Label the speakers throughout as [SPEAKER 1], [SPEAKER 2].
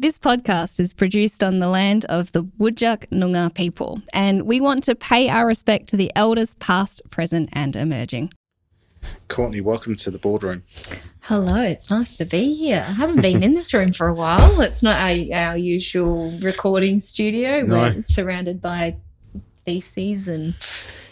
[SPEAKER 1] This podcast is produced on the land of the Whadjuk Noongar people, and we want to pay our respect to the elders past, present, and emerging.
[SPEAKER 2] Courtney, welcome to the boardroom.
[SPEAKER 3] Hello, it's nice to be here. I haven't been in this room for a while. It's not our, our usual recording studio.
[SPEAKER 2] No.
[SPEAKER 3] We're surrounded by theses and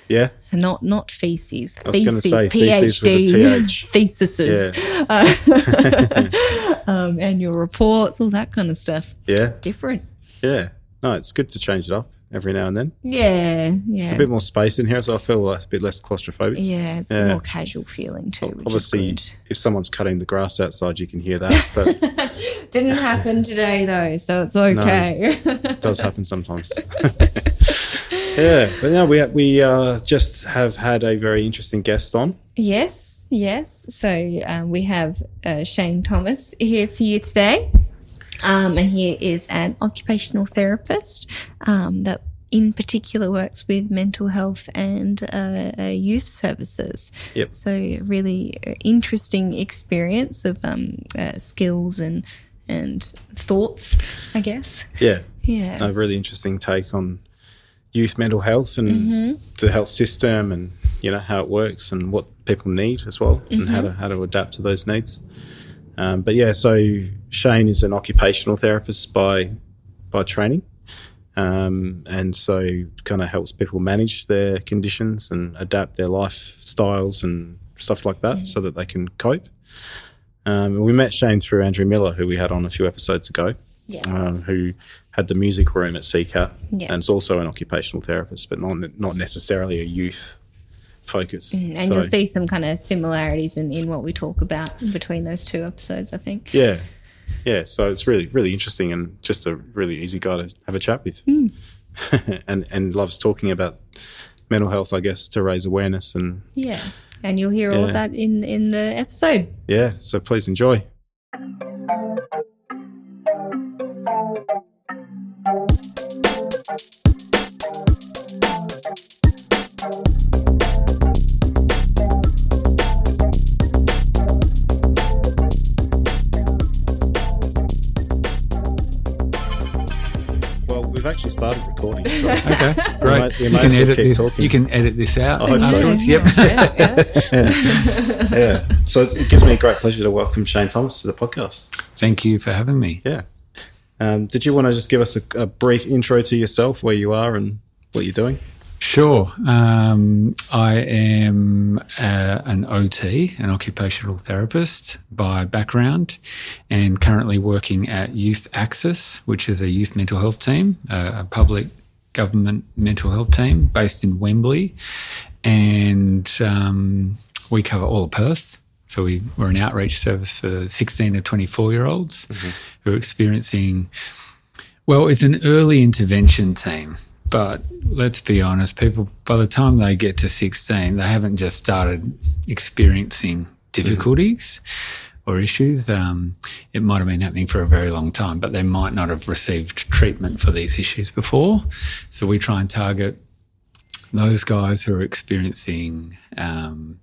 [SPEAKER 2] Yeah,
[SPEAKER 3] not not feces.
[SPEAKER 2] I was
[SPEAKER 3] Theses,
[SPEAKER 2] say feces with a
[SPEAKER 3] PhD,
[SPEAKER 2] TH.
[SPEAKER 3] theses, uh, um, annual reports, all that kind of stuff.
[SPEAKER 2] yeah,
[SPEAKER 3] Different.
[SPEAKER 2] yeah. No, it's good to change it up every now and then.
[SPEAKER 3] Yeah, yeah.
[SPEAKER 2] It's a bit more space in here, so I feel like it's a bit less claustrophobic.
[SPEAKER 3] yeah, it's
[SPEAKER 2] Yeah.
[SPEAKER 3] a more casual feeling too. Which
[SPEAKER 2] Obviously, if someone's cutting the grass outside, you can hear that, but.
[SPEAKER 3] Didn't happen today though, so it's okay.
[SPEAKER 2] it does happen sometimes. yeah, but no, we we uh, just have had a very interesting guest on.
[SPEAKER 3] Yes, yes. So um, we have uh, Shane Thomas here for you today. Um, and he is an occupational therapist um, that, in particular, works with mental health and uh, uh, youth services.
[SPEAKER 2] Yep.
[SPEAKER 3] So, really uh, interesting experience of um, uh, skills and and thoughts, I guess.
[SPEAKER 2] Yeah,
[SPEAKER 3] Yeah.
[SPEAKER 2] a really interesting take on youth mental health and the health system and you know how it works and what people need as well and how to how to adapt to those needs. Um, but yeah, so Shane is an occupational therapist by by training, um, and so kind of helps people manage their conditions and adapt their lifestyles and stuff like that so that they can cope. Um, we met Shane through Andrew Miller, who we had on a few episodes ago
[SPEAKER 3] Yeah.
[SPEAKER 2] um, who had the music room at CCAT
[SPEAKER 3] Yeah.
[SPEAKER 2] and is also an occupational therapist, but not not necessarily a youth focus.
[SPEAKER 3] and
[SPEAKER 2] So,
[SPEAKER 3] you'll see some kind of similarities in, in what we talk about between those two episodes, I think.
[SPEAKER 2] yeah, yeah. So it's really really interesting and just a really easy guy to have a chat with,
[SPEAKER 3] Hmm.
[SPEAKER 2] and and loves talking about mental health, I guess, to raise awareness and
[SPEAKER 3] Yeah. And you'll hear all of that in, in the episode.
[SPEAKER 2] yeah. So please enjoy. Started recording. So
[SPEAKER 4] Okay,
[SPEAKER 2] may-
[SPEAKER 4] great.
[SPEAKER 2] we
[SPEAKER 4] You can edit this.
[SPEAKER 2] talking.
[SPEAKER 4] You can edit this out.
[SPEAKER 2] I hope so.
[SPEAKER 4] afterwards. Yep.
[SPEAKER 3] Yeah, yeah.
[SPEAKER 2] yeah. So it's, it gives me a great pleasure to welcome Shane Thomas to the podcast.
[SPEAKER 4] Thank you for having me.
[SPEAKER 2] Yeah. Um, did you want to just give us a, a brief intro to yourself, where you are, and what you're doing?
[SPEAKER 4] Sure. Um, I am uh, an OT, an occupational therapist by background, and currently working at Youth Axis, which is a youth mental health team, uh, a public government mental health team based in Wembley. And um, we cover all of Perth. So we, we're an outreach service for 16 to 24 year olds who are experiencing well, it's an early intervention team, but let's be honest, people, by the time they get to 16, they haven't just started experiencing difficulties or issues. Um, it might have been happening for a very long time, but they might not have received treatment for these issues before. So we try and target those guys who are experiencing um,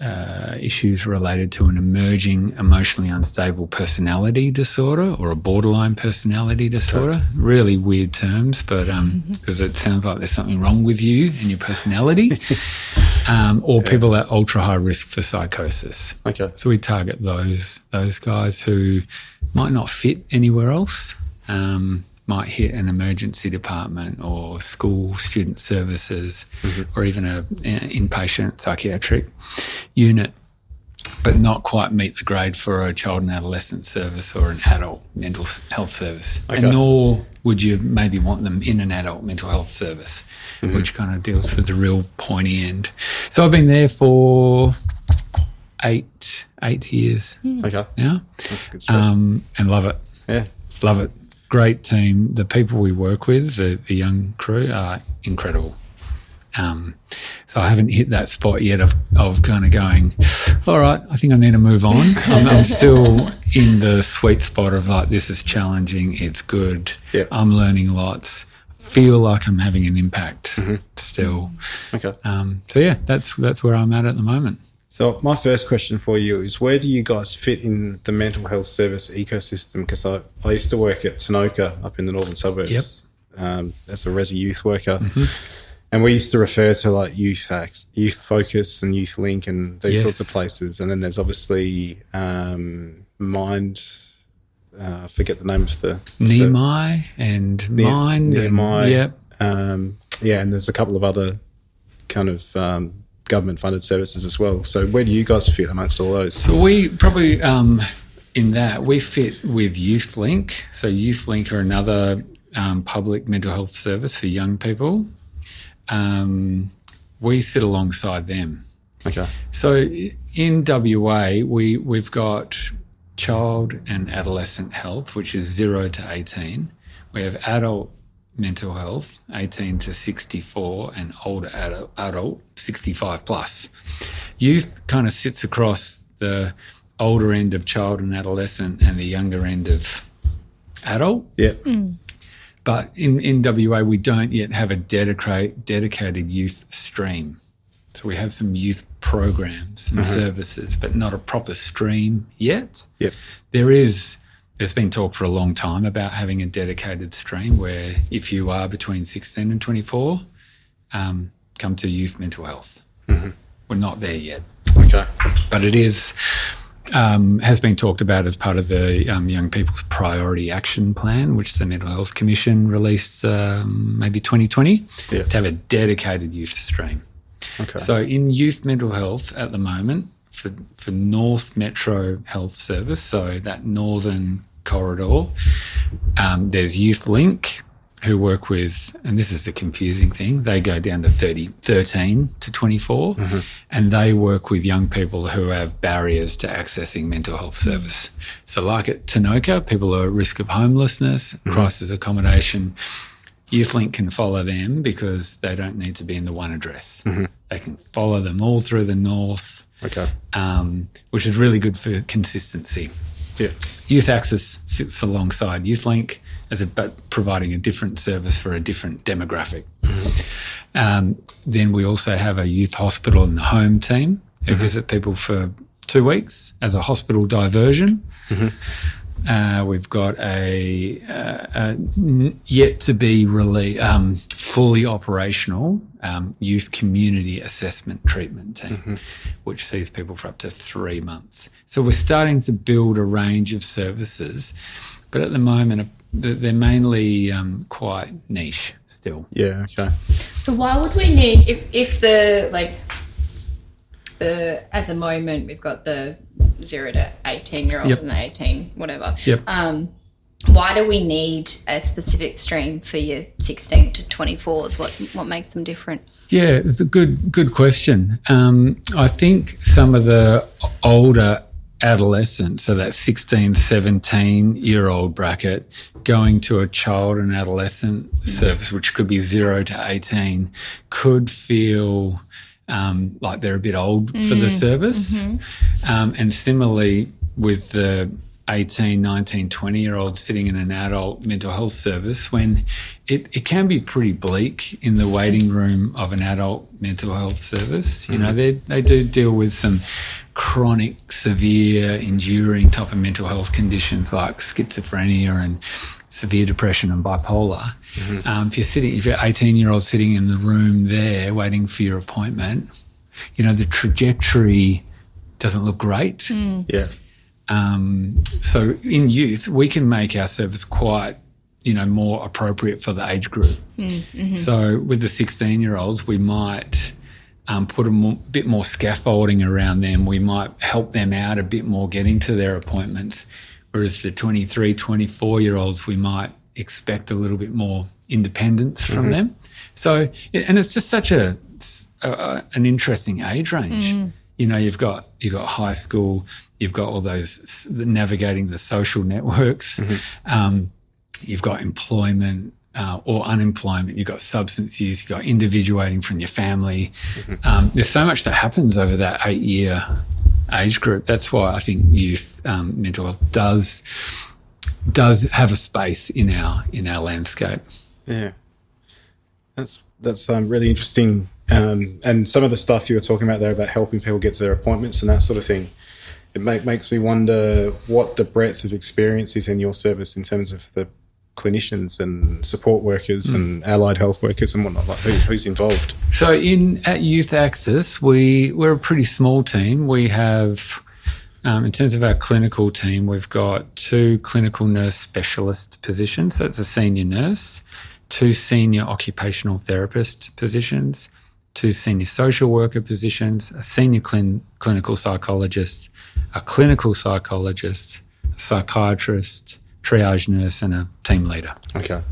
[SPEAKER 4] uh, issues related to an emerging emotionally unstable personality disorder or a borderline personality disorder. Really weird terms, but because it sounds like there's something wrong with you and your personality, um, or people at ultra high risk for psychosis.
[SPEAKER 2] Okay.
[SPEAKER 4] So we target those those guys who might not fit anywhere else, um, might hit an emergency department or school student services, mm-hmm. or even a, an inpatient psychiatric unit, but not quite meet the grade for a child and adolescent service or an adult mental health service.
[SPEAKER 2] Okay.
[SPEAKER 4] And nor would you maybe want them in an adult mental health service, mm-hmm. which kind of deals with the real pointy end. So I've been there for eight eight years hmm.
[SPEAKER 2] Okay.
[SPEAKER 4] now,
[SPEAKER 2] That's a good stretch.
[SPEAKER 4] um, and love it.
[SPEAKER 2] yeah.
[SPEAKER 4] Love it. Great team. The people we work with, the, the young crew, are incredible. Um, so I haven't hit that spot yet of, of kind of going, all right, I think I need to move on. I'm, I'm still in the sweet spot of like, this is challenging. It's good.
[SPEAKER 2] Yep.
[SPEAKER 4] I'm learning lots. Feel like I'm having an impact still.
[SPEAKER 2] Okay.
[SPEAKER 4] Um, so yeah, that's that's where I'm at at the moment.
[SPEAKER 2] So my first question for you is where do you guys fit in the mental health service ecosystem? Because I, I used to work at Tanoka up in the northern suburbs
[SPEAKER 4] Yep.
[SPEAKER 2] um, as a resi youth worker. And we used to refer to like Youth Axis, youth focus and youth link and these
[SPEAKER 4] Yes.
[SPEAKER 2] sorts of places. And then there's obviously um, mind, uh, I forget the name of the
[SPEAKER 4] Neami and
[SPEAKER 2] Ne-
[SPEAKER 4] Mind.
[SPEAKER 2] Nehemiah.
[SPEAKER 4] Yep.
[SPEAKER 2] Um, yeah, and there's a couple of other kind of um, government funded services as well. So where do you guys fit amongst all those?
[SPEAKER 4] So we probably um, in that we fit with YouthLink. So YouthLink are another um, public mental health service for young people. Um, we sit alongside them.
[SPEAKER 2] Okay.
[SPEAKER 4] So in WA, we we've got child and adolescent health, which is zero to eighteen. We have adult mental health, eighteen to sixty-four, and older adult, adult sixty-five plus. Youth kind of sits across the older end of child and adolescent and the younger end of adult.
[SPEAKER 2] Yeah. Mm.
[SPEAKER 4] But in, in WA, we don't yet have a dedicated, dedicated youth stream. So we have some youth programs and mm-hmm. services, but not a proper stream yet.
[SPEAKER 2] Yep.
[SPEAKER 4] There is, there's been talk for a long time about having a dedicated stream where if you are between 16 and 24, um, come to youth mental health. We're not there yet
[SPEAKER 2] Okay.
[SPEAKER 4] but it is um, has been talked about as part of the um, Young People's Priority Action Plan, which the Mental Health Commission released um, maybe 2020
[SPEAKER 2] Yeah.
[SPEAKER 4] to have a dedicated youth stream.
[SPEAKER 2] Okay.
[SPEAKER 4] So in youth mental health at the moment for for North Metro Health Service, so that northern corridor, um, there's Youth Link who work with, and this is the confusing thing, they go down to 30, 13 to 24, mm-hmm. and they work with young people who have barriers to accessing mental health service. So, like at Tanoka, people are at risk of homelessness, mm-hmm. crisis accommodation. YouthLink can follow them because they don't need to be in the one address. Mm-hmm. They can follow them all through the north,
[SPEAKER 2] okay.
[SPEAKER 4] um, which is really good for consistency.
[SPEAKER 2] Yeah.
[SPEAKER 4] Youth Axis sits alongside YouthLink as a, but providing a different service for a different demographic. Um, then we also have a youth hospital and the home team who visit people for two weeks as a hospital diversion. Uh, we've got a, uh, a n- yet to be really um, fully operational um, youth community assessment treatment team, which sees people for up to three months. So we're starting to build a range of services, but at the moment uh, they're they're mainly um, quite niche still.
[SPEAKER 2] Yeah. Okay.
[SPEAKER 3] So why would we need if if the like the at the moment we've got the zero to eighteen year old
[SPEAKER 4] Yep.
[SPEAKER 3] and the eighteen whatever.
[SPEAKER 4] Yep.
[SPEAKER 3] Um, why do we need a specific stream for your sixteen to twenty fours? What what makes them different?
[SPEAKER 4] Yeah, it's a good good question. Um, I think some of the older adolescents, so that 16, 17 year old bracket, going to a child and adolescent service, which could be zero to 18, could feel um, like they're a bit old for the service. Um, and similarly, with the 18, 19, 20 year olds sitting in an adult mental health service, when it, it can be pretty bleak in the waiting room of an adult mental health service. You know, they, they do deal with some chronic, severe, enduring type of mental health conditions like schizophrenia and severe depression and bipolar. Um, if you're sitting, if you're 18 year old sitting in the room there waiting for your appointment, you know, the trajectory doesn't look great.
[SPEAKER 2] Yeah.
[SPEAKER 4] Um, so in youth, we can make our service quite, you know, more appropriate for the age group. So with the 16 year olds, we might um, put a mo- bit more scaffolding around them. We might help them out a bit more getting to their appointments. Whereas the 23, 24 year olds, we might expect a little bit more independence from them. So, and it's just such a, a an interesting age range. You know, you've got you've got high school, you've got all those navigating the social networks, um, you've got employment uh, or unemployment, you've got substance use, you've got individuating from your family. Um, there's so much that happens over that eight year age group. That's why I think youth um, mental health does does have a space in our in our landscape.
[SPEAKER 2] Yeah. That's that's um, really interesting Um, and some of the stuff you were talking about there about helping people get to their appointments and that sort of thing, it make, makes me wonder what the breadth of experience is in your service in terms of the clinicians and support workers and allied health workers and whatnot. Like who, who's involved?
[SPEAKER 4] So in at Youth Axis, we we're a pretty small team. We have, um, in terms of our clinical team, we've got two clinical nurse specialist positions. So it's a senior nurse, two senior occupational therapist positions, two senior social worker positions, a senior clin- clinical psychologist, a clinical psychologist, a psychiatrist, triage nurse, and a team leader
[SPEAKER 2] Okay.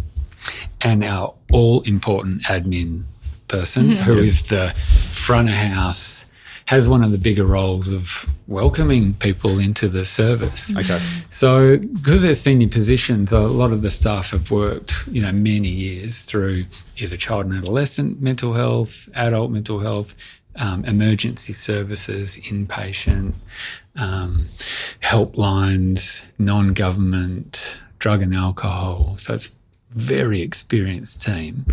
[SPEAKER 4] and our all important admin person mm-hmm. who is the front of house has one of the bigger roles of welcoming people into the service.
[SPEAKER 2] Okay.
[SPEAKER 4] So, because they're senior positions, a lot of the staff have worked, you know, many years through either child and adolescent mental health, adult mental health, um, emergency services, inpatient, um, helplines, non-government, drug and alcohol. So it's very experienced team.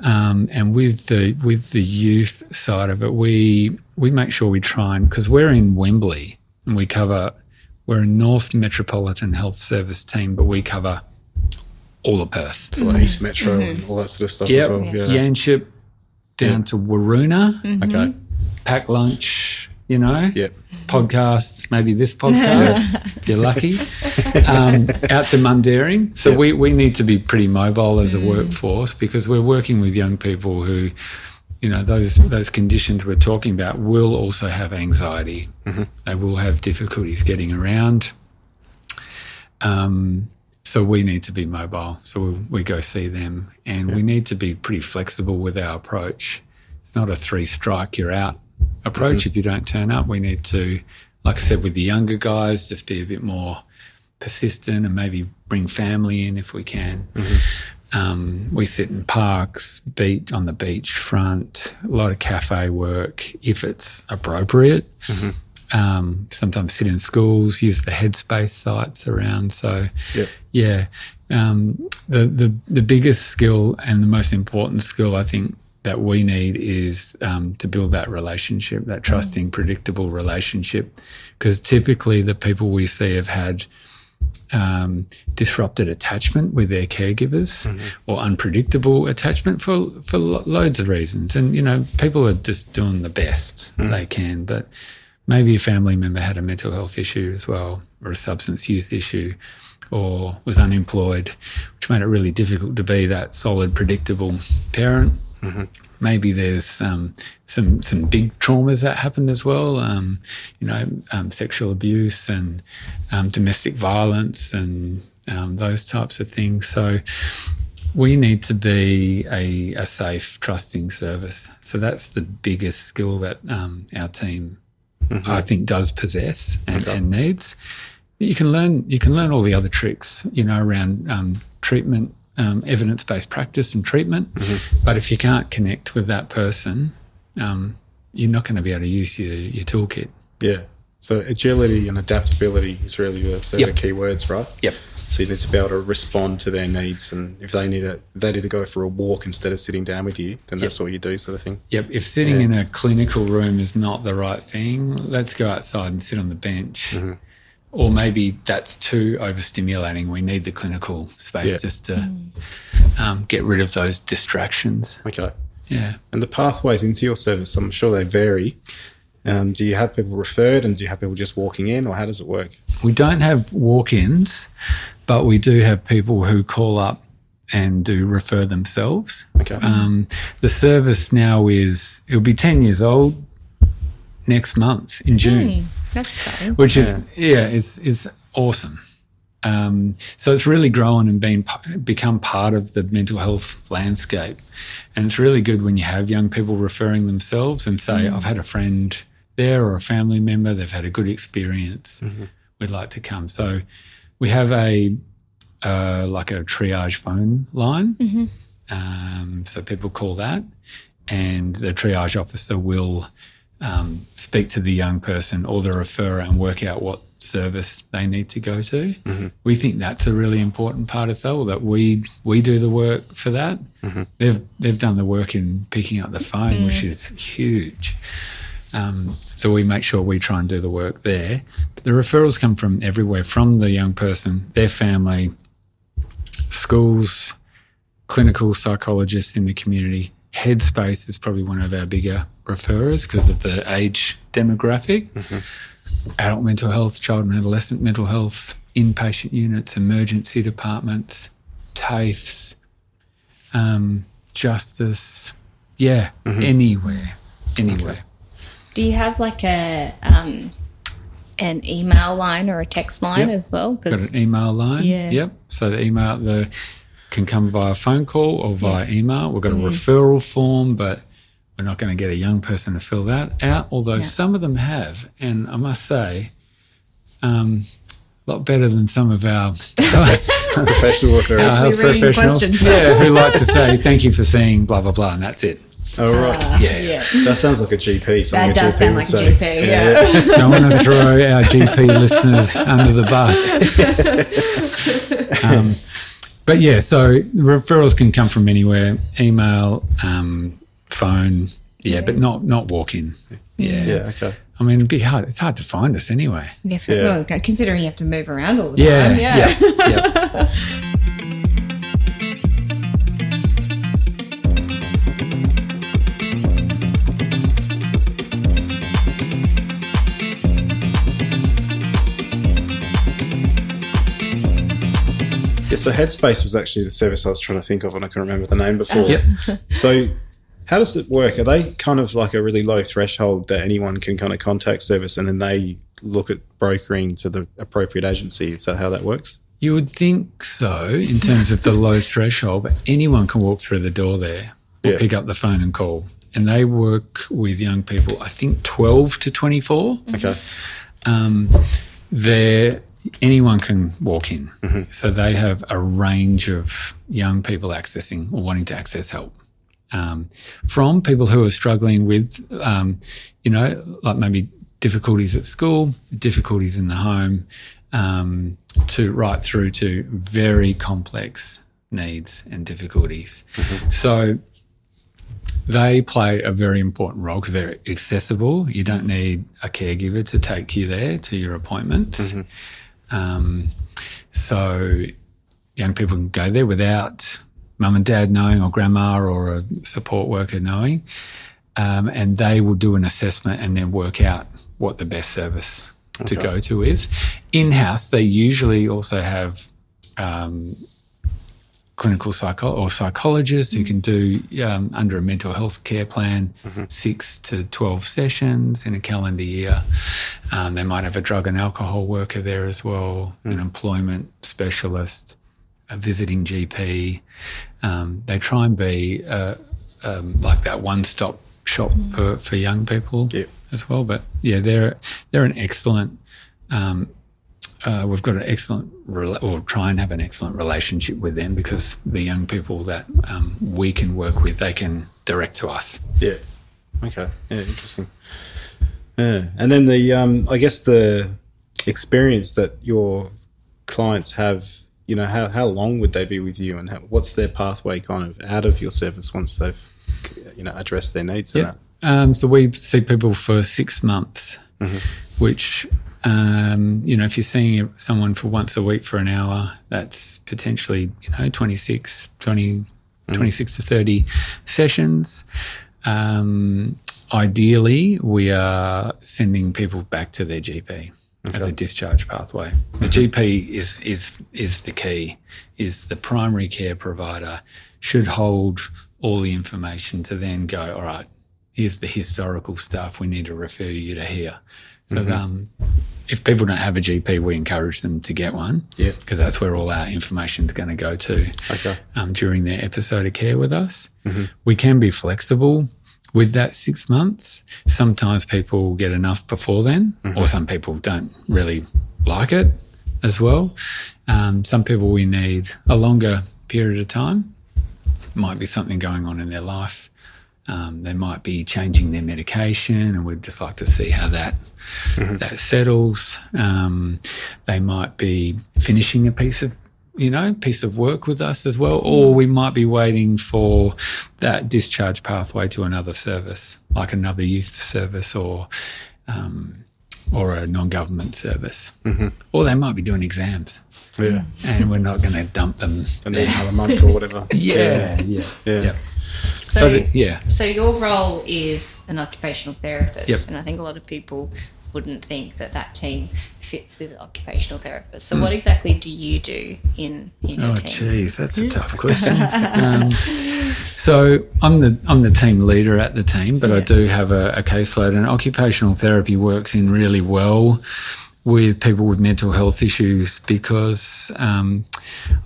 [SPEAKER 4] Um, and with the with the youth side of it, we we make sure we try and because we're in Wembley and we cover we're a North Metropolitan Health Service team, but we cover all of Perth.
[SPEAKER 2] So like East Metro and all that sort of stuff
[SPEAKER 4] Yep,
[SPEAKER 2] as well. Yeah.
[SPEAKER 4] Yanchep down to Waroona,
[SPEAKER 2] Okay.
[SPEAKER 4] pack lunch, you know,
[SPEAKER 2] Yep.
[SPEAKER 4] podcast, maybe this podcast, if you're lucky, um, out to Mundaring. So
[SPEAKER 2] Yep.
[SPEAKER 4] we, we need to be pretty mobile as a workforce because we're working with young people who, you know, those those conditions we're talking about will also have anxiety. They will have difficulties getting around. Um, so we need to be mobile. So we, we go see them, and we need to be pretty flexible with our approach. It's not a three strike you're out approach. Mm-hmm. If you don't turn up, we need to, like I said, with the younger guys, just be a bit more persistent and maybe bring family in if we can. Mm-hmm. Um, we sit in parks, beach on the beach front, a lot of cafe work if it's appropriate. Mm-hmm. Um, sometimes sit in schools, use the headspace sites around. So,
[SPEAKER 2] Yep.
[SPEAKER 4] yeah, um, the, the the biggest skill and the most important skill I think that we need is um, to build that relationship, that trusting, predictable relationship, because typically the people we see have had um, disrupted attachment with their caregivers or unpredictable attachment for for lo- loads of reasons. And you know, people are just doing the best they can, but maybe a family member had a mental health issue as well, or a substance use issue, or was unemployed, which made it really difficult to be that solid, predictable parent. Maybe there's um, some some big traumas that happened as well. Um, you know, um, sexual abuse and um, domestic violence and um, those types of things. So we need to be a, a safe, trusting service. So that's the biggest skill that um, our team, I think, does possess and, and needs. You can learn. You can learn all the other tricks, you know, around um, treatment, um, evidence-based practice and treatment. But if you can't connect with that person, um, you're not going to be able to use your, your toolkit.
[SPEAKER 2] Yeah. So agility and adaptability is really the, the,
[SPEAKER 4] Yep.
[SPEAKER 2] the key words, right?
[SPEAKER 4] Yep.
[SPEAKER 2] So you need to be able to respond to their needs, and if they need a, they need to go for a walk instead of sitting down with you, then that's what you do, sort of thing.
[SPEAKER 4] Yep. If sitting in a clinical room is not the right thing, let's go outside and sit on the bench. Or maybe that's too overstimulating. We need the clinical space
[SPEAKER 2] Yeah.
[SPEAKER 4] just to um, get rid of those distractions.
[SPEAKER 2] Okay.
[SPEAKER 4] Yeah.
[SPEAKER 2] And the pathways into your service, I'm sure they vary. Um, do you have people referred, and do you have people just walking in, or how does it work?
[SPEAKER 4] We don't have walk ins, but we do have people who call up and do refer themselves.
[SPEAKER 2] Okay.
[SPEAKER 4] Um, the service now is, it'll be 10 years old next month in June.
[SPEAKER 3] That's exciting.
[SPEAKER 4] which is yeah, is is awesome. Um, so it's really grown and been become part of the mental health landscape, and it's really good when you have young people referring themselves and say, "I've had a friend there or a family member; they've had a good experience. We'd like to come." So we have a uh, like a triage phone line, um, so people call that, and the triage officer will um, speak to the young person or the referrer and work out what service they need to go to. We think that's a really important part as well. That we we do the work for that. They've they've done the work in picking up the phone, which is huge. Um, so we make sure we try and do the work there. But the referrals come from everywhere, from the young person, their family, schools, clinical psychologists in the community. Headspace is probably one of our bigger referrers because of the age demographic. Adult mental health, child and adolescent mental health, inpatient units, emergency departments, TAFEs, um, justice. Yeah, anywhere, anywhere.
[SPEAKER 3] Do you have like a um, an email line or a text line
[SPEAKER 4] Yep.
[SPEAKER 3] as well?
[SPEAKER 4] Got an email line.
[SPEAKER 3] Yeah.
[SPEAKER 4] Yep. So the email the can come via phone call or via email. We've got a referral form, but we're not going to get a young person to fill that out. Although some of them have, and I must say, um, a lot better than some of our,
[SPEAKER 2] Professional
[SPEAKER 4] our
[SPEAKER 2] referrals.
[SPEAKER 4] health professionals.
[SPEAKER 3] questions.
[SPEAKER 4] Yeah, who like to say thank you for seeing blah blah blah, and that's it.
[SPEAKER 2] Oh, right.
[SPEAKER 4] Yeah.
[SPEAKER 3] yeah,
[SPEAKER 2] That sounds like a GP. something
[SPEAKER 3] that does
[SPEAKER 2] GP
[SPEAKER 3] sound
[SPEAKER 2] would
[SPEAKER 3] like a. GP. Yeah.
[SPEAKER 4] Don't want to throw our GP listeners under the bus. um, but yeah, so referrals can come from anywhere: email, um, phone. Yeah, but not not walk in. Yeah.
[SPEAKER 2] Yeah, okay.
[SPEAKER 4] I mean, it'd be hard. It's hard to find us anyway.
[SPEAKER 3] Yeah, for-
[SPEAKER 2] Yeah.
[SPEAKER 3] Well, considering you have to move around all the
[SPEAKER 4] Yeah.
[SPEAKER 3] time. Yeah.
[SPEAKER 4] yeah, yeah.
[SPEAKER 2] so Headspace was actually the service I was trying to think of, and I couldn't remember the name before.
[SPEAKER 4] Yep.
[SPEAKER 2] So, how does it work? Are they kind of like a really low threshold that anyone can kind of contact service, and then they look at brokering to the appropriate agency? Is that how that works?
[SPEAKER 4] You would think so in terms of the low threshold, but anyone can walk through the door there, or
[SPEAKER 2] Yeah.
[SPEAKER 4] pick up the phone and call. And they work with young people, I think 12 to 24.
[SPEAKER 2] Okay.
[SPEAKER 4] um, there anyone can walk in. So they have a range of young people accessing or wanting to access help. Um, from people who are struggling with, um, you know, like maybe difficulties at school, difficulties in the home, um, to right through to very complex needs and difficulties. So they play a very important role because they're accessible. You don't need a caregiver to take you there to your appointment. Um, so young people can go there without mum and dad knowing or grandma or a support worker knowing. Um, and they will do an assessment and then work out what the best service to go to is. In house, they usually also have um, clinical psycho or psychologists who can do um, under a mental health care plan six to 12 sessions in a calendar year. Um, they might have a drug and alcohol worker there as well, an employment specialist, a visiting GP. Um, they try and be uh, um, like that one stop shop for, for young people
[SPEAKER 2] Yep.
[SPEAKER 4] as well. But yeah, they're, they're an excellent um, uh, we've got an excellent, rela- or try and have an excellent relationship with them because the young people that um, we can work with, they can direct to us.
[SPEAKER 2] Yeah. Okay. Yeah. Interesting. Yeah. And then the, um, I guess the experience that your clients have, you know, how, how long would they be with you and how, what's their pathway kind of out of your service once they've, you know, addressed their needs and
[SPEAKER 4] Yep. Um, so we see people for six months, which, um, you know, if you're seeing someone for once a week for an hour, that's potentially, you know, 26, 20, 26 to 30 sessions. Um, ideally, we are sending people back to their GP as a discharge pathway. The GP is, is, is the key, is the primary care provider should hold all the information to then go, all right, here's the historical stuff. We need to refer you to here. So um, if people don't have a GP, we encourage them to get one
[SPEAKER 2] Yeah.
[SPEAKER 4] because that's where all our information is going to go to
[SPEAKER 2] Okay.
[SPEAKER 4] um, during their episode of care with us. We can be flexible with that six months. Sometimes people get enough before then, or some people don't really like it as well. Um, some people we need a longer period of time. Might be something going on in their life. Um, they might be changing their medication, and we'd just like to see how that that settles. Um, they might be finishing a piece of you know piece of work with us as well, or we might be waiting for that discharge pathway to another service, like another youth service or. Um, or a non-government service, or they might be doing exams,
[SPEAKER 2] Yeah.
[SPEAKER 4] and we're not going to dump them.
[SPEAKER 2] And then another month or whatever.
[SPEAKER 4] Yeah, yeah,
[SPEAKER 2] Yeah.
[SPEAKER 4] yeah.
[SPEAKER 3] So,
[SPEAKER 4] So the, yeah,
[SPEAKER 3] so your role is an occupational therapist,
[SPEAKER 4] Yep.
[SPEAKER 3] and I think a lot of people wouldn't think that that team fits with occupational therapists. So, what exactly do you do in in your
[SPEAKER 4] Oh,
[SPEAKER 3] team?
[SPEAKER 4] geez, that's a tough question. um, so I'm the I'm the team leader at the team, but I do have a, a caseload, and occupational therapy works in really well with people with mental health issues because um,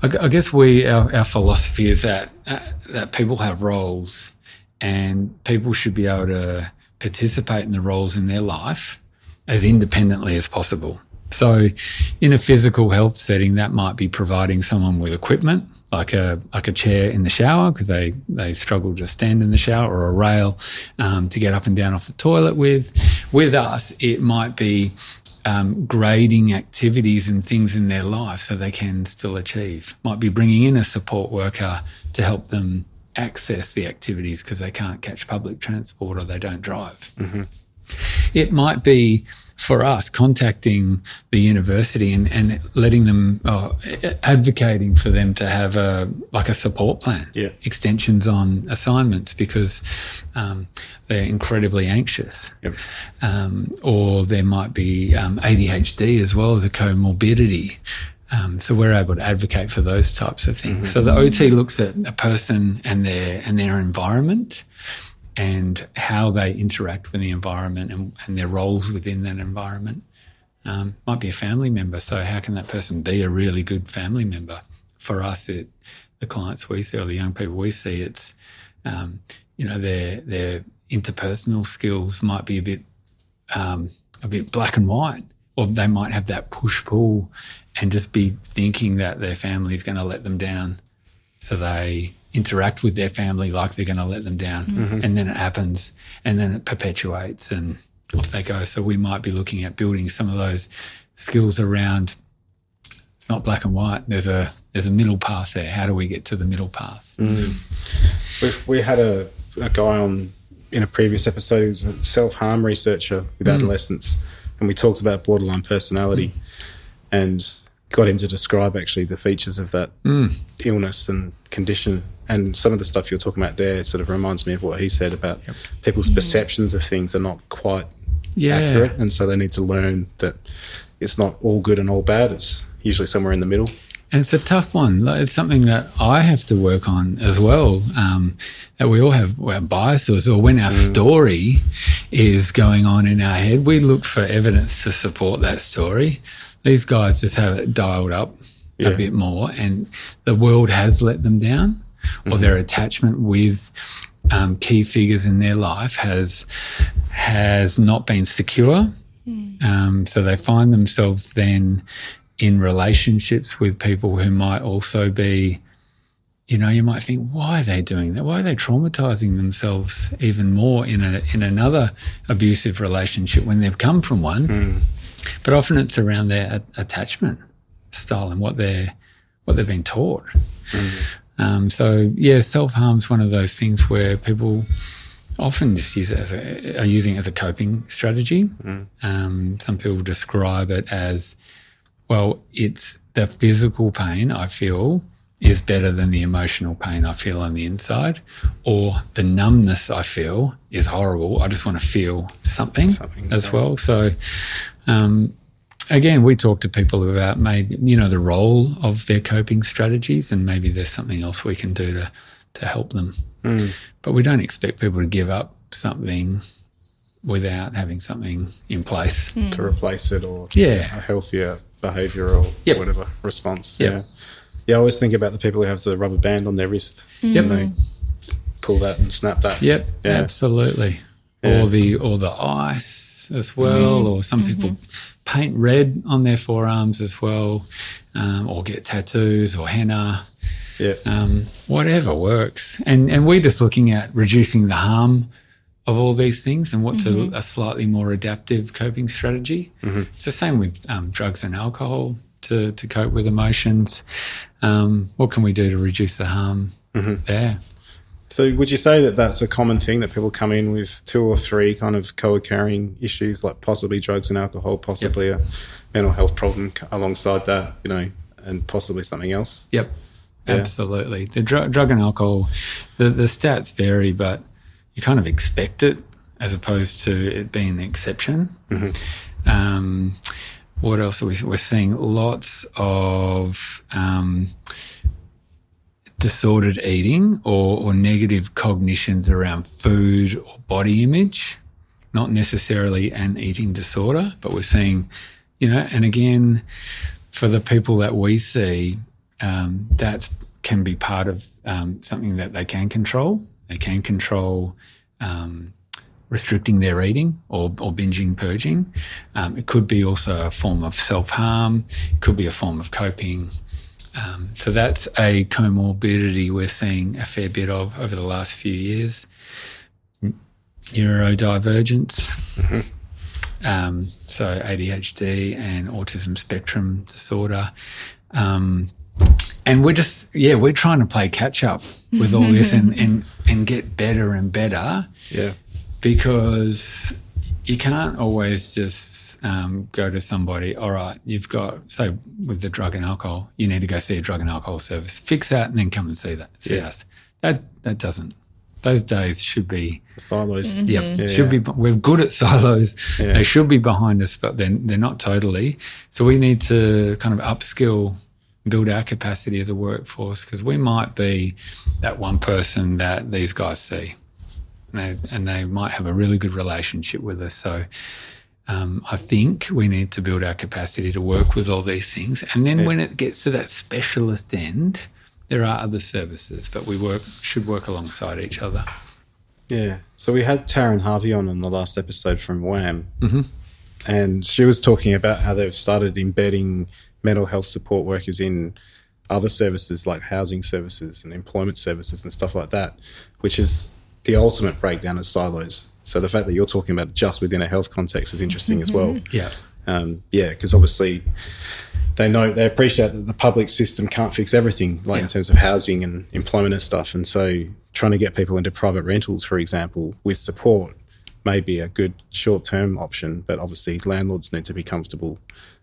[SPEAKER 4] I, I guess we our, our philosophy is that uh, that people have roles, and people should be able to participate in the roles in their life as independently as possible. So, in a physical health setting, that might be providing someone with equipment, like a like a chair in the shower because they they struggle to stand in the shower, or a rail um, to get up and down off the toilet with. With us, it might be um, grading activities and things in their life so they can still achieve. Might be bringing in a support worker to help them access the activities because they can't catch public transport or they don't drive. It might be for us contacting the university and, and letting them, uh, advocating for them to have a like a support plan,
[SPEAKER 2] Yeah.
[SPEAKER 4] extensions on assignments because um, they're incredibly anxious,
[SPEAKER 2] Yep.
[SPEAKER 4] um, or there might be um, ADHD as well as a comorbidity. Um, so we're able to advocate for those types of things. So the OT looks at a person and their and their environment and how they interact with the environment and, and their roles within that environment. Um, might be a family member. So how can that person be a really good family member? For us, it the clients we see or the young people we see, it's um, you know their their interpersonal skills might be a bit um, a bit black and white, or they might have that push pull and just be thinking that their family is going to let them down, so they interact with their family like they're going to let them down, mm-hmm. and then it happens, and then it perpetuates, and off they go. So we might be looking at building some of those skills around. It's not black and white. There's a there's a middle path there. How do we get to the middle path? Mm.
[SPEAKER 2] We've, we had a, a guy on in a previous episode who's a self harm researcher with adolescents, mm. and we talked about borderline personality mm. and got him to describe actually the features of that illness and condition. And some of the stuff you're talking about there sort of reminds me of what he said about people's perceptions of things are not quite
[SPEAKER 4] Yeah.
[SPEAKER 2] accurate, and so they need to learn that it's not all good and all bad. It's usually somewhere in the middle.
[SPEAKER 4] And it's a tough one. It's something that I have to work on as well. Um, that we all have our biases, or when our story is going on in our head, we look for evidence to support that story. These guys just have it dialed up
[SPEAKER 2] Yeah.
[SPEAKER 4] a bit more, and the world has let them down, or their attachment with um, key figures in their life has has not been secure. Um, so they find themselves then in relationships with people who might also be, you know, you might think, why are they doing that? Why are they traumatizing themselves even more in a in another abusive relationship when they've come from one? But often it's around their a- attachment style and what they're what they've been taught. Um, so yeah, self harm's one of those things where people often just use it as a, are using it as a coping strategy. Um, some people describe it as, well, it's the physical pain I feel is better than the emotional pain I feel on the inside, or the numbness I feel is horrible. I just want to feel something,
[SPEAKER 2] Something,
[SPEAKER 4] as well. So, um, again, we talk to people about maybe you know the role of their coping strategies, and maybe there's something else we can do to to help them. Mm. But we don't expect people to give up something without having something in place. Hmm.
[SPEAKER 2] to replace it or
[SPEAKER 4] Yeah.
[SPEAKER 2] a healthier behavior or
[SPEAKER 4] Yep.
[SPEAKER 2] whatever response.
[SPEAKER 4] Yep.
[SPEAKER 2] Yeah. Yeah, I always think about the people who have the rubber band on their wrist.
[SPEAKER 4] Yep.
[SPEAKER 2] And they pull that and snap that.
[SPEAKER 4] Yep,
[SPEAKER 2] Yeah.
[SPEAKER 4] absolutely.
[SPEAKER 2] Yeah.
[SPEAKER 4] Or the or the ice as well, mm. or some people mm-hmm. Paint red on their forearms as well, um, or get tattoos or henna.
[SPEAKER 2] Yeah.
[SPEAKER 4] um, whatever works. And and we're just looking at reducing the harm of all these things and what's a, a slightly more adaptive coping strategy. It's the same with um, drugs and alcohol to to cope with emotions. Um, what can we do to reduce the harm there?
[SPEAKER 2] So, would you say that that's a common thing that people come in with two or three kind of co-occurring issues, like possibly drugs and alcohol, possibly a mental health problem alongside that, you know, and possibly something else?
[SPEAKER 4] Yep, absolutely. The drug, drug and alcohol, the the stats vary, but you kind of expect it as opposed to it being the exception. Um, what else are we? We're seeing lots of um, disordered eating or, or negative cognitions around food or body image. Not necessarily an eating disorder, but we're seeing, you know, and again, for the people that we see, um, that can be part of um, something that they can control. They can control um, restricting their eating or, or binging, purging. Um, it could be also a form of self harm. It could be a form of coping. Um, so that's a comorbidity we're seeing a fair bit of over the last few years. Neurodivergence, um, so ADHD and autism spectrum disorder. Um, and we're just, yeah, we're trying to play catch up with all this and, and, and get better and better
[SPEAKER 2] Yeah.
[SPEAKER 4] because you can't always just um, go to somebody, all right, you've got, say, with the drug and alcohol, you need to go see a drug and alcohol service, fix that, and then come and see that, see
[SPEAKER 2] Yeah.
[SPEAKER 4] us. That, that doesn't, those days should be
[SPEAKER 2] The silos.
[SPEAKER 4] Yep,
[SPEAKER 2] Yeah,
[SPEAKER 4] should be. We're good at silos.
[SPEAKER 2] Yeah.
[SPEAKER 4] They should be behind us, but they're they're not totally. So we need to kind of upskill, build our capacity as a workforce because we might be that one person that these guys see, and they, and they might have a really good relationship with us. So. Um, I think we need to build our capacity to work with all these things. And then when it gets to that specialist end, there are other services, but we work should work alongside each other.
[SPEAKER 2] Yeah. So we had Taryn Harvey on in the last episode from WAAMH, and she was talking about how they've started embedding mental health support workers in other services like housing services and employment services and stuff like that, which is the ultimate breakdown of silos. So the fact that you're talking about it just within a health context is interesting as well.
[SPEAKER 4] Yeah.
[SPEAKER 2] Um, yeah, because obviously they know they appreciate that the public system can't fix everything, like in terms of housing and employment and stuff. And so, trying to get people into private rentals, for example, with support, may be a good short-term option. But obviously, landlords need to be comfortable.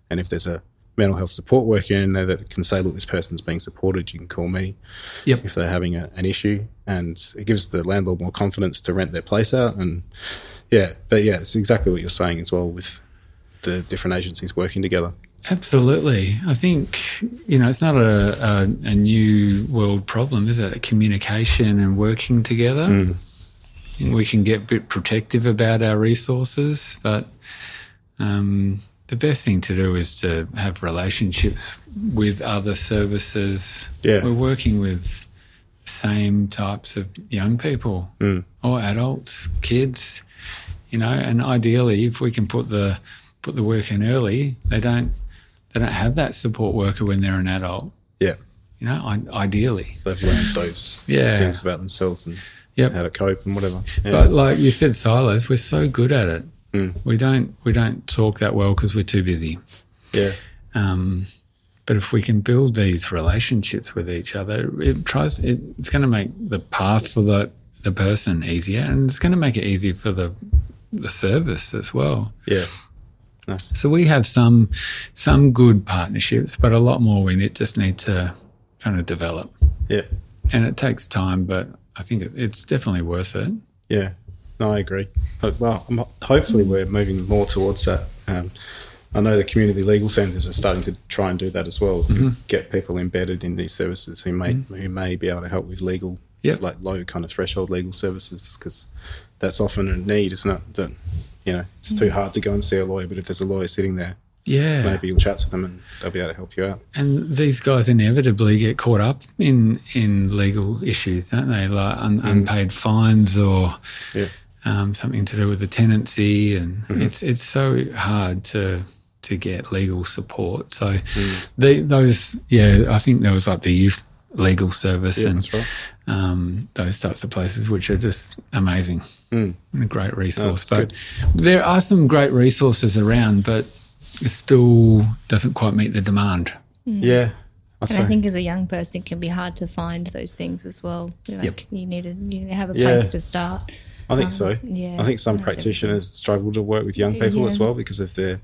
[SPEAKER 2] And if there's a mental health support worker in there that can say, "Look, this person's being supported," you can call me
[SPEAKER 4] Yep.
[SPEAKER 2] if they're having a, an issue, and it gives the landlord more confidence to rent their place out. And yeah, but yeah, it's exactly what you're saying as well with the different agencies working together.
[SPEAKER 4] Absolutely. I think, you know, it's not a, a, a new world problem, is it? Communication and working together. And we can get a bit protective about our resources, but um, the best thing to do is to have relationships with other services.
[SPEAKER 2] Yeah.
[SPEAKER 4] We're working with the same types of young people mm. or adults, kids, you know, and ideally if we can put the put the work in early, they don't they don't have that support worker when they're an adult.
[SPEAKER 2] Yeah,
[SPEAKER 4] You know, ideally.
[SPEAKER 2] they've learned those
[SPEAKER 4] Yeah.
[SPEAKER 2] things about themselves and
[SPEAKER 4] Yep.
[SPEAKER 2] how to cope and whatever. Yeah.
[SPEAKER 4] But like you said, silos, we're so good at it. We don't we don't talk that well because we're too busy.
[SPEAKER 2] yeah,
[SPEAKER 4] Um, but if we can build these relationships with each other, it tries. It, it's going to make the path for the the person easier, and it's going to make it easier for the the service as well.
[SPEAKER 2] yeah,
[SPEAKER 4] So we have some some good partnerships, but a lot more we need, just need to kind of develop,
[SPEAKER 2] yeah,
[SPEAKER 4] and it takes time. But I think it, it's definitely worth it.
[SPEAKER 2] yeah. No, I agree. But, well, I'm, hopefully we're moving more towards that. Um, I know the community legal centres are starting to try and do that as well.
[SPEAKER 4] Mm-hmm.
[SPEAKER 2] Get people embedded in these services who may who may be able to help with legal,
[SPEAKER 4] Yep.
[SPEAKER 2] like low kind of threshold legal services because that's often a need, isn't it? That you know it's too hard to go and see a lawyer, but if there's a lawyer sitting there,
[SPEAKER 4] Yeah,
[SPEAKER 2] maybe you'll chat to them and they'll be able to help you out.
[SPEAKER 4] and these guys inevitably get caught up in in legal issues, don't they? Like un, unpaid fines or
[SPEAKER 2] Yeah.
[SPEAKER 4] Um, something to do with the tenancy, and it's it's so hard to to get legal support. So the, those, yeah, I think there was like the youth legal service
[SPEAKER 2] Yeah,
[SPEAKER 4] and
[SPEAKER 2] right.
[SPEAKER 4] um, those types of places, which are just amazing.
[SPEAKER 2] Mm.
[SPEAKER 4] and a great resource.
[SPEAKER 2] that's
[SPEAKER 4] but there are some great resources around, but it still doesn't quite meet the demand.
[SPEAKER 2] Yeah. I'd
[SPEAKER 3] And I think as a young person, it can be hard to find those things as well. Like
[SPEAKER 4] Yep.
[SPEAKER 3] you need to you need to have a
[SPEAKER 2] Yeah.
[SPEAKER 3] place to start.
[SPEAKER 2] I think so.
[SPEAKER 3] yeah,
[SPEAKER 2] I think some
[SPEAKER 3] that's
[SPEAKER 2] practitioners struggle to work with young people as well because of their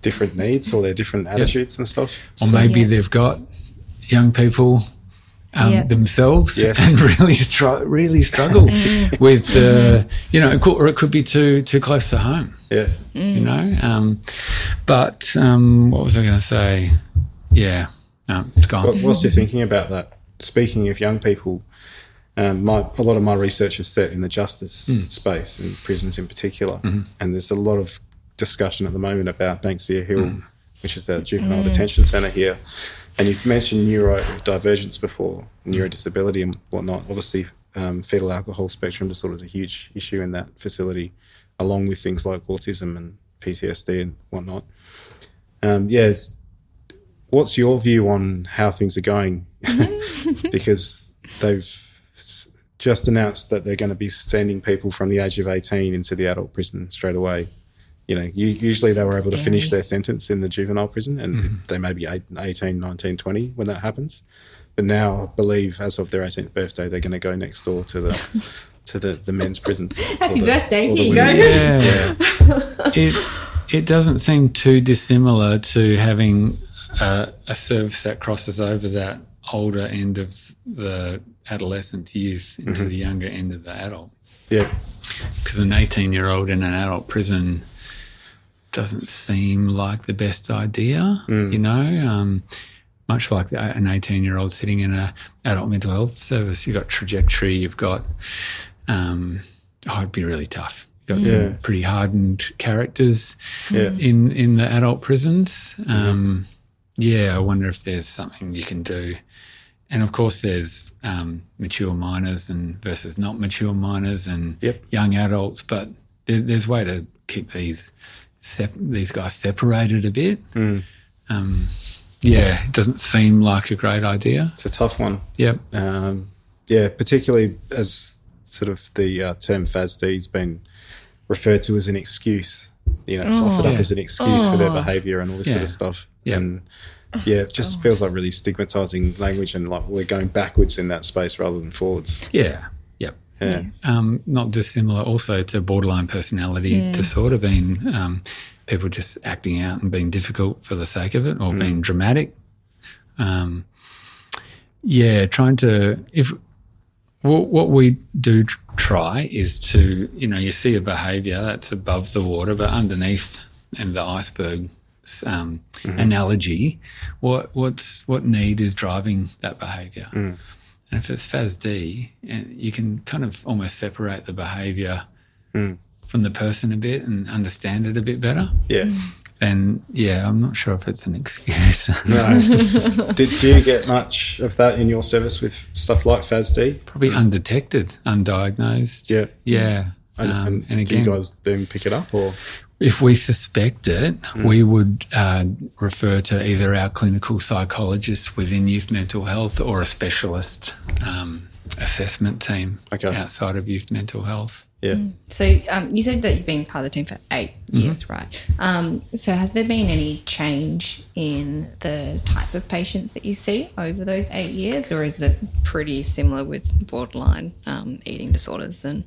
[SPEAKER 2] different needs or their different attitudes and stuff.
[SPEAKER 4] Or
[SPEAKER 2] So-
[SPEAKER 4] maybe
[SPEAKER 3] Yeah.
[SPEAKER 4] they've got young people um,
[SPEAKER 3] Yeah.
[SPEAKER 4] themselves
[SPEAKER 2] Yes.
[SPEAKER 4] and really str- really struggle with, uh, you know, it could, or it could be too too close to home.
[SPEAKER 2] yeah.
[SPEAKER 4] you know. Um, but um, what was I going to say? Yeah, no, it's gone.
[SPEAKER 2] What, whilst you're thinking about that, speaking of young people, um, my, a lot of my research is set in the justice
[SPEAKER 4] Hmm.
[SPEAKER 2] space and prisons in particular.
[SPEAKER 4] Mm-hmm.
[SPEAKER 2] And there's a lot of discussion at the moment about Banksia Hill,
[SPEAKER 4] Hmm.
[SPEAKER 2] which is a juvenile detention centre here. And you mentioned neurodivergence before, neurodisability and whatnot. Obviously, um, fetal alcohol spectrum disorder is a huge issue in that facility, along with things like autism and PTSD and whatnot. Um, yeah, it's- what's your view on how things are going? because they've s- just announced that they're going to be sending people from the age of 18 into the adult prison straight away. You know, u- usually they were able to finish their sentence in the juvenile prison and mm-hmm. they may be eight- 18, 19, 20 when that happens. But now, I believe as of their 18th birthday, they're going to go next door to the to the, the men's prison.
[SPEAKER 3] Happy
[SPEAKER 2] the-
[SPEAKER 3] birthday, here you go.
[SPEAKER 2] prison.
[SPEAKER 4] Yeah. it it doesn't seem too dissimilar to having a, a service that crosses over that older end of the adolescent youth into the younger end of the adult.
[SPEAKER 2] Yeah,
[SPEAKER 4] Because an 18 year old in an adult prison doesn't seem like the best idea, you know. Um, much like the, an 18 year old sitting in an adult mental health service, you've got trajectory, you've got, um, oh, it'd be really tough. You've got
[SPEAKER 2] Yeah.
[SPEAKER 4] some pretty hardened characters
[SPEAKER 2] yeah.
[SPEAKER 4] in, in the adult prisons. Um, yeah, I wonder if there's something you can do. And of course, there's um, mature minors and versus not mature minors and
[SPEAKER 2] Yep.
[SPEAKER 4] young adults, but there, there's way to keep these sep- these guys separated a bit. Um, yeah, it doesn't seem like a great idea.
[SPEAKER 2] It's a tough one.
[SPEAKER 4] Yep.
[SPEAKER 2] Um, yeah, particularly as sort of the uh, term FASD has been referred to as an excuse. You know, it's offered up as an excuse for their behaviour and all this sort of stuff.
[SPEAKER 4] Yeah.
[SPEAKER 2] And yeah, it just feels like really stigmatising language and like we're going backwards in that space rather than forwards.
[SPEAKER 4] Yeah. Yep.
[SPEAKER 2] Yeah.
[SPEAKER 4] um, not dissimilar also to borderline personality disorder, being um, people just acting out and being difficult for the sake of it or being dramatic. Um, yeah, trying to, if what, what we do try is to, you know, you see a behavior that's above the water, but underneath and the iceberg um, mm-hmm. analogy, what what's what need is driving that behavior? Mm. And if it's FASD, and eh, you can kind of almost separate the behaviour mm. from the person a bit and understand it a bit better.
[SPEAKER 2] Yeah.
[SPEAKER 4] Then, yeah, I'm not sure if it's an excuse.
[SPEAKER 2] No. Did do you get much of that in your service with stuff like FASD?
[SPEAKER 4] Probably mm. undetected, undiagnosed.
[SPEAKER 2] Yeah.
[SPEAKER 4] Yeah.
[SPEAKER 2] And,
[SPEAKER 4] Um,
[SPEAKER 2] and,
[SPEAKER 4] and
[SPEAKER 2] do you guys then pick it up or?
[SPEAKER 4] If we suspect it, we would uh, refer to either our clinical psychologist within youth mental health or a specialist um, assessment team
[SPEAKER 2] Okay.
[SPEAKER 4] outside of youth mental health.
[SPEAKER 2] Yeah.
[SPEAKER 3] So um, you said that you've been part of the team for 8
[SPEAKER 2] Mm-hmm.
[SPEAKER 3] years, right? Um, so has there been any change in the type of patients that you see over those eight years, or is it pretty similar with borderline um, eating disorders and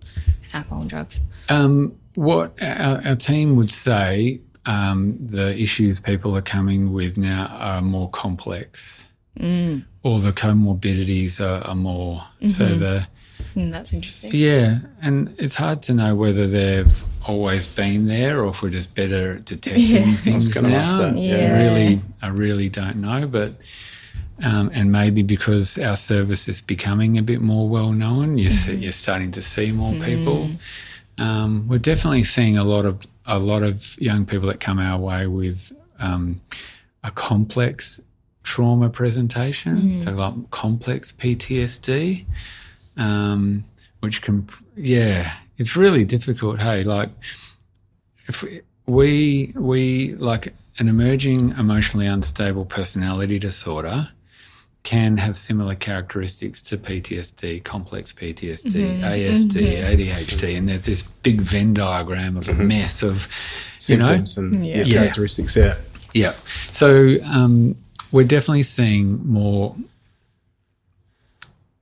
[SPEAKER 3] alcohol and drugs?
[SPEAKER 4] Um, what our, our team would say, um, the issues people are coming with now are more complex, or the comorbidities are, are more. So the
[SPEAKER 3] Mm, that's interesting.
[SPEAKER 4] yeah, and it's hard to know whether they've always been there or if we're just better at detecting things
[SPEAKER 2] gonna
[SPEAKER 4] now.
[SPEAKER 2] that,
[SPEAKER 3] yeah.
[SPEAKER 4] I really, I really don't know, but. Um, and maybe because our service is becoming a bit more well known, you see, you're starting to see more people. Um, we're definitely seeing a lot of a lot of young people that come our way with um, a complex trauma presentation, so like complex PTSD, um, which can yeah, it's really difficult. Hey, like if we- we we like an emerging emotionally unstable personality disorder can have similar characteristics to PTSD, complex PTSD, ASD, ADHD, and there's this big Venn diagram of a mess of, you know,
[SPEAKER 2] Symptoms and
[SPEAKER 3] Yeah.
[SPEAKER 2] yeah,
[SPEAKER 4] Yeah.
[SPEAKER 2] characteristics. Yeah.
[SPEAKER 4] yeah. So um, we're definitely seeing more,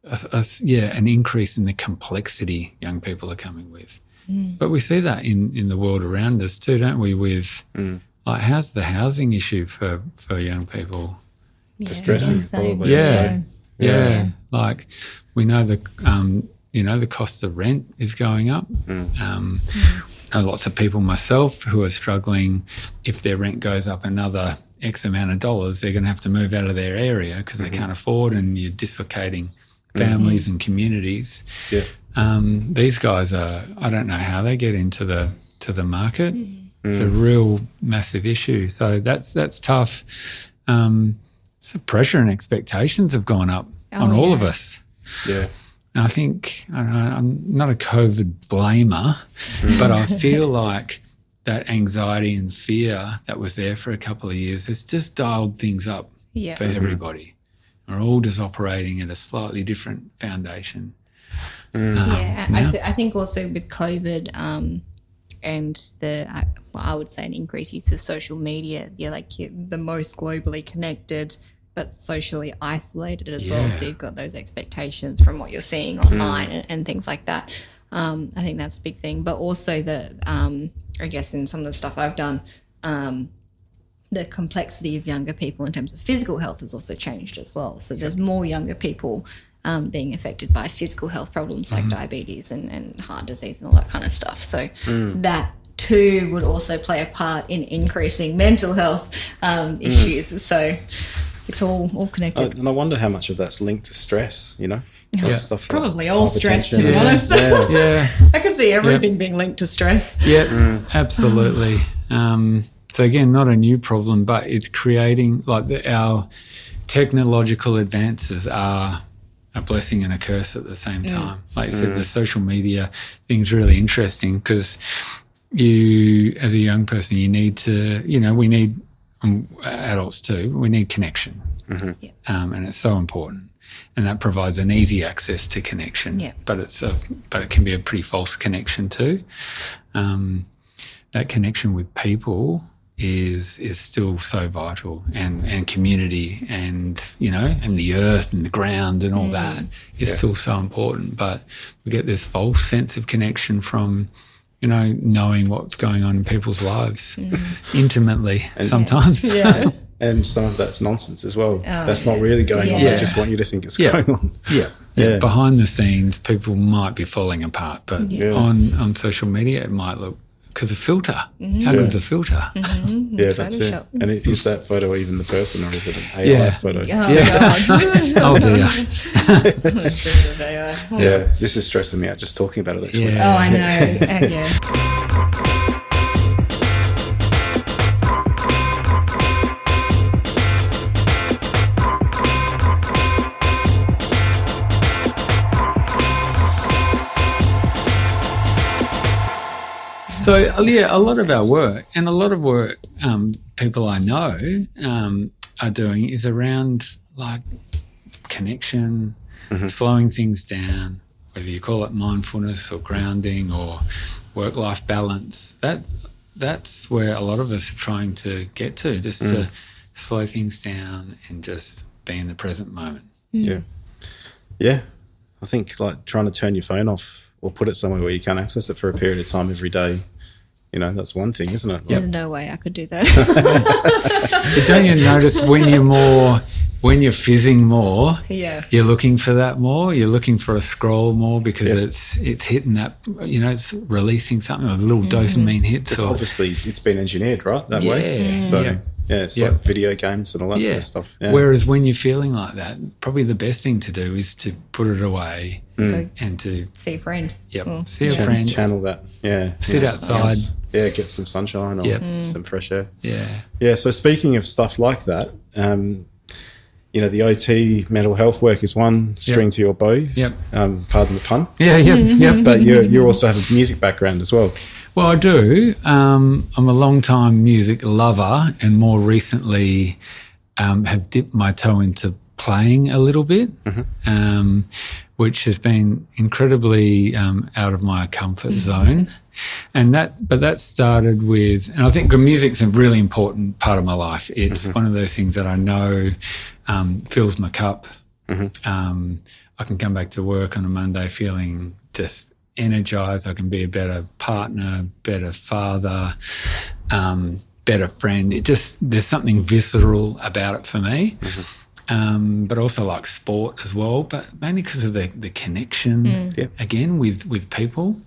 [SPEAKER 4] a, a- yeah, an increase in the complexity young people are coming with. Mm. But we see that in, in the world around us too, don't we? With mm. like, how's the housing issue for, for young people?
[SPEAKER 2] Distressing,
[SPEAKER 3] Same.
[SPEAKER 2] probably.
[SPEAKER 4] Yeah. Yeah.
[SPEAKER 2] Yeah.
[SPEAKER 4] Like we know the um, you know the cost of rent is going up. Mm. Um, I know lots of people myself who are struggling. If their rent goes up another X amount of dollars, they're going to have to move out of their area because they mm-hmm. can't afford, and you're dislocating families mm-hmm. and communities.
[SPEAKER 2] Yeah.
[SPEAKER 4] Um, these guys are. I don't know how they get into the to the market. Mm-hmm. It's a mm. real massive issue. So that's that's tough. Um, so pressure and expectations have gone up oh, on
[SPEAKER 3] Oh,
[SPEAKER 4] all of us.
[SPEAKER 2] Yeah.
[SPEAKER 4] And I think I don't know, I'm not a COVID blamer, mm-hmm. but I feel like that anxiety and fear that was there for a couple of years has just dialed things up
[SPEAKER 3] Yeah.
[SPEAKER 4] for everybody. We're all just operating at a slightly different foundation. Um,
[SPEAKER 3] yeah, I, th- I think also with COVID um, and the, I, well, I would say an increased use of social media, you're like you're the most globally connected, but socially isolated as well. So you've got those expectations from what you're seeing online and, and things like that. Um, I think that's a big thing, but also the, um, I guess in some of the stuff I've done, um, the complexity of younger people in terms of physical health has also changed as well. So there's more younger people um, being affected by physical health problems like diabetes and, and heart disease and all that kind of stuff. So that too would also play a part in increasing mental health um, issues. So it's all all
[SPEAKER 2] Uh,
[SPEAKER 3] connected.
[SPEAKER 2] and I wonder how much of that's linked to stress, you know?
[SPEAKER 4] Yeah.
[SPEAKER 2] Like stuff like
[SPEAKER 3] Probably all stress, to be
[SPEAKER 2] and-
[SPEAKER 3] honest.
[SPEAKER 2] Yeah.
[SPEAKER 4] Yeah,
[SPEAKER 3] I can see everything being linked to stress.
[SPEAKER 4] yeah, absolutely. Um, so again, not a new problem, but it's creating like the, our technological advances are a blessing and a curse at the same time. Like you said, the social media thing's really interesting because you, as a young person, you need to, you know, we need um, adults too. We need connection,
[SPEAKER 3] Yeah.
[SPEAKER 4] um, and it's so important. And that provides an easy access to connection.
[SPEAKER 3] Yeah.
[SPEAKER 4] But it's a, but it can be a pretty false connection too. Um, that connection with people is is still so vital and and community and you know and the earth and the ground and all mm. that is still so important but we get this false sense of connection from you know knowing what's going on in people's lives intimately sometimes
[SPEAKER 3] Yeah.
[SPEAKER 2] And some of that's nonsense as well.
[SPEAKER 3] Oh,
[SPEAKER 2] that's not really going on.
[SPEAKER 3] Yeah.
[SPEAKER 2] They just want you to think it's
[SPEAKER 4] Yeah.
[SPEAKER 2] going on.
[SPEAKER 4] yeah.
[SPEAKER 2] Yeah.
[SPEAKER 4] behind the scenes people might be falling apart but
[SPEAKER 2] Yeah.
[SPEAKER 4] on on social media it might look because a filter how good's a filter
[SPEAKER 2] Yeah, that's it.
[SPEAKER 3] Photoshop.
[SPEAKER 2] And it, is that photo even the person or is it an AI
[SPEAKER 4] Yeah.
[SPEAKER 2] photo?
[SPEAKER 3] Oh,
[SPEAKER 4] Yeah.
[SPEAKER 3] God.
[SPEAKER 4] oh dear
[SPEAKER 2] Yeah, this is stressing me out just talking about it actually.
[SPEAKER 4] Yeah.
[SPEAKER 3] Oh, I know. Uh, yeah.
[SPEAKER 4] So yeah, a lot of our work and a lot of work um, people I know um, are doing is around like connection, slowing things down, whether you call it mindfulness or grounding or work-life balance. That that's where a lot of us are trying to get to, just to slow things down and just be in the present moment.
[SPEAKER 2] Yeah. Yeah. I think like trying to turn your phone off or put it somewhere where you can't access it for a period of time every day, you know, that's one thing, isn't it?
[SPEAKER 3] There's no way I could do that.
[SPEAKER 4] But don't you notice when you're more, when you're fizzing more,
[SPEAKER 3] yeah.
[SPEAKER 4] you're looking for that more. You're looking for a scroll more because
[SPEAKER 2] Yeah.
[SPEAKER 4] it's it's hitting that. You know, it's releasing something. A little mm-hmm. dopamine hits.
[SPEAKER 2] It's
[SPEAKER 4] Or,
[SPEAKER 2] obviously it's been engineered, right? That way.
[SPEAKER 4] Yeah.
[SPEAKER 2] So
[SPEAKER 4] Yeah.
[SPEAKER 2] Yeah, it's
[SPEAKER 4] Yeah.
[SPEAKER 2] like video games and all that sort of stuff. Yeah.
[SPEAKER 4] Whereas when you're feeling like that, probably the best thing to do is to put it away
[SPEAKER 3] Go
[SPEAKER 4] and to
[SPEAKER 3] see a friend.
[SPEAKER 4] yep,
[SPEAKER 3] Mm.
[SPEAKER 4] see a
[SPEAKER 2] Chan-
[SPEAKER 4] friend.
[SPEAKER 2] channel that. Yeah.
[SPEAKER 4] Sit
[SPEAKER 2] Yeah.
[SPEAKER 4] outside.
[SPEAKER 2] Yeah, get some sunshine or
[SPEAKER 4] Yep.
[SPEAKER 2] some fresh air.
[SPEAKER 4] Yeah.
[SPEAKER 2] Yeah. So speaking of stuff like that, um, you know, the OT mental health work is one string to your bow.
[SPEAKER 4] Yep.
[SPEAKER 2] Um, pardon the pun.
[SPEAKER 4] Yeah. Yep. Yep.
[SPEAKER 2] But you you also have a music background as well.
[SPEAKER 4] Well, I do. Um, I'm a long time music lover, and more recently, um, have dipped my toe into playing a little bit, um, which has been incredibly um, out of my comfort zone. And that, but that started with, and I think good music's a really important part of my life. It's one of those things that I know um, fills my cup. Um, I can come back to work on a Monday feeling just energized. I can be a better partner, better father, um, better friend. It just there's something visceral about it for me. Um, but also like sport as well, but mainly because of the, the connection
[SPEAKER 2] Yep.
[SPEAKER 4] again with with people.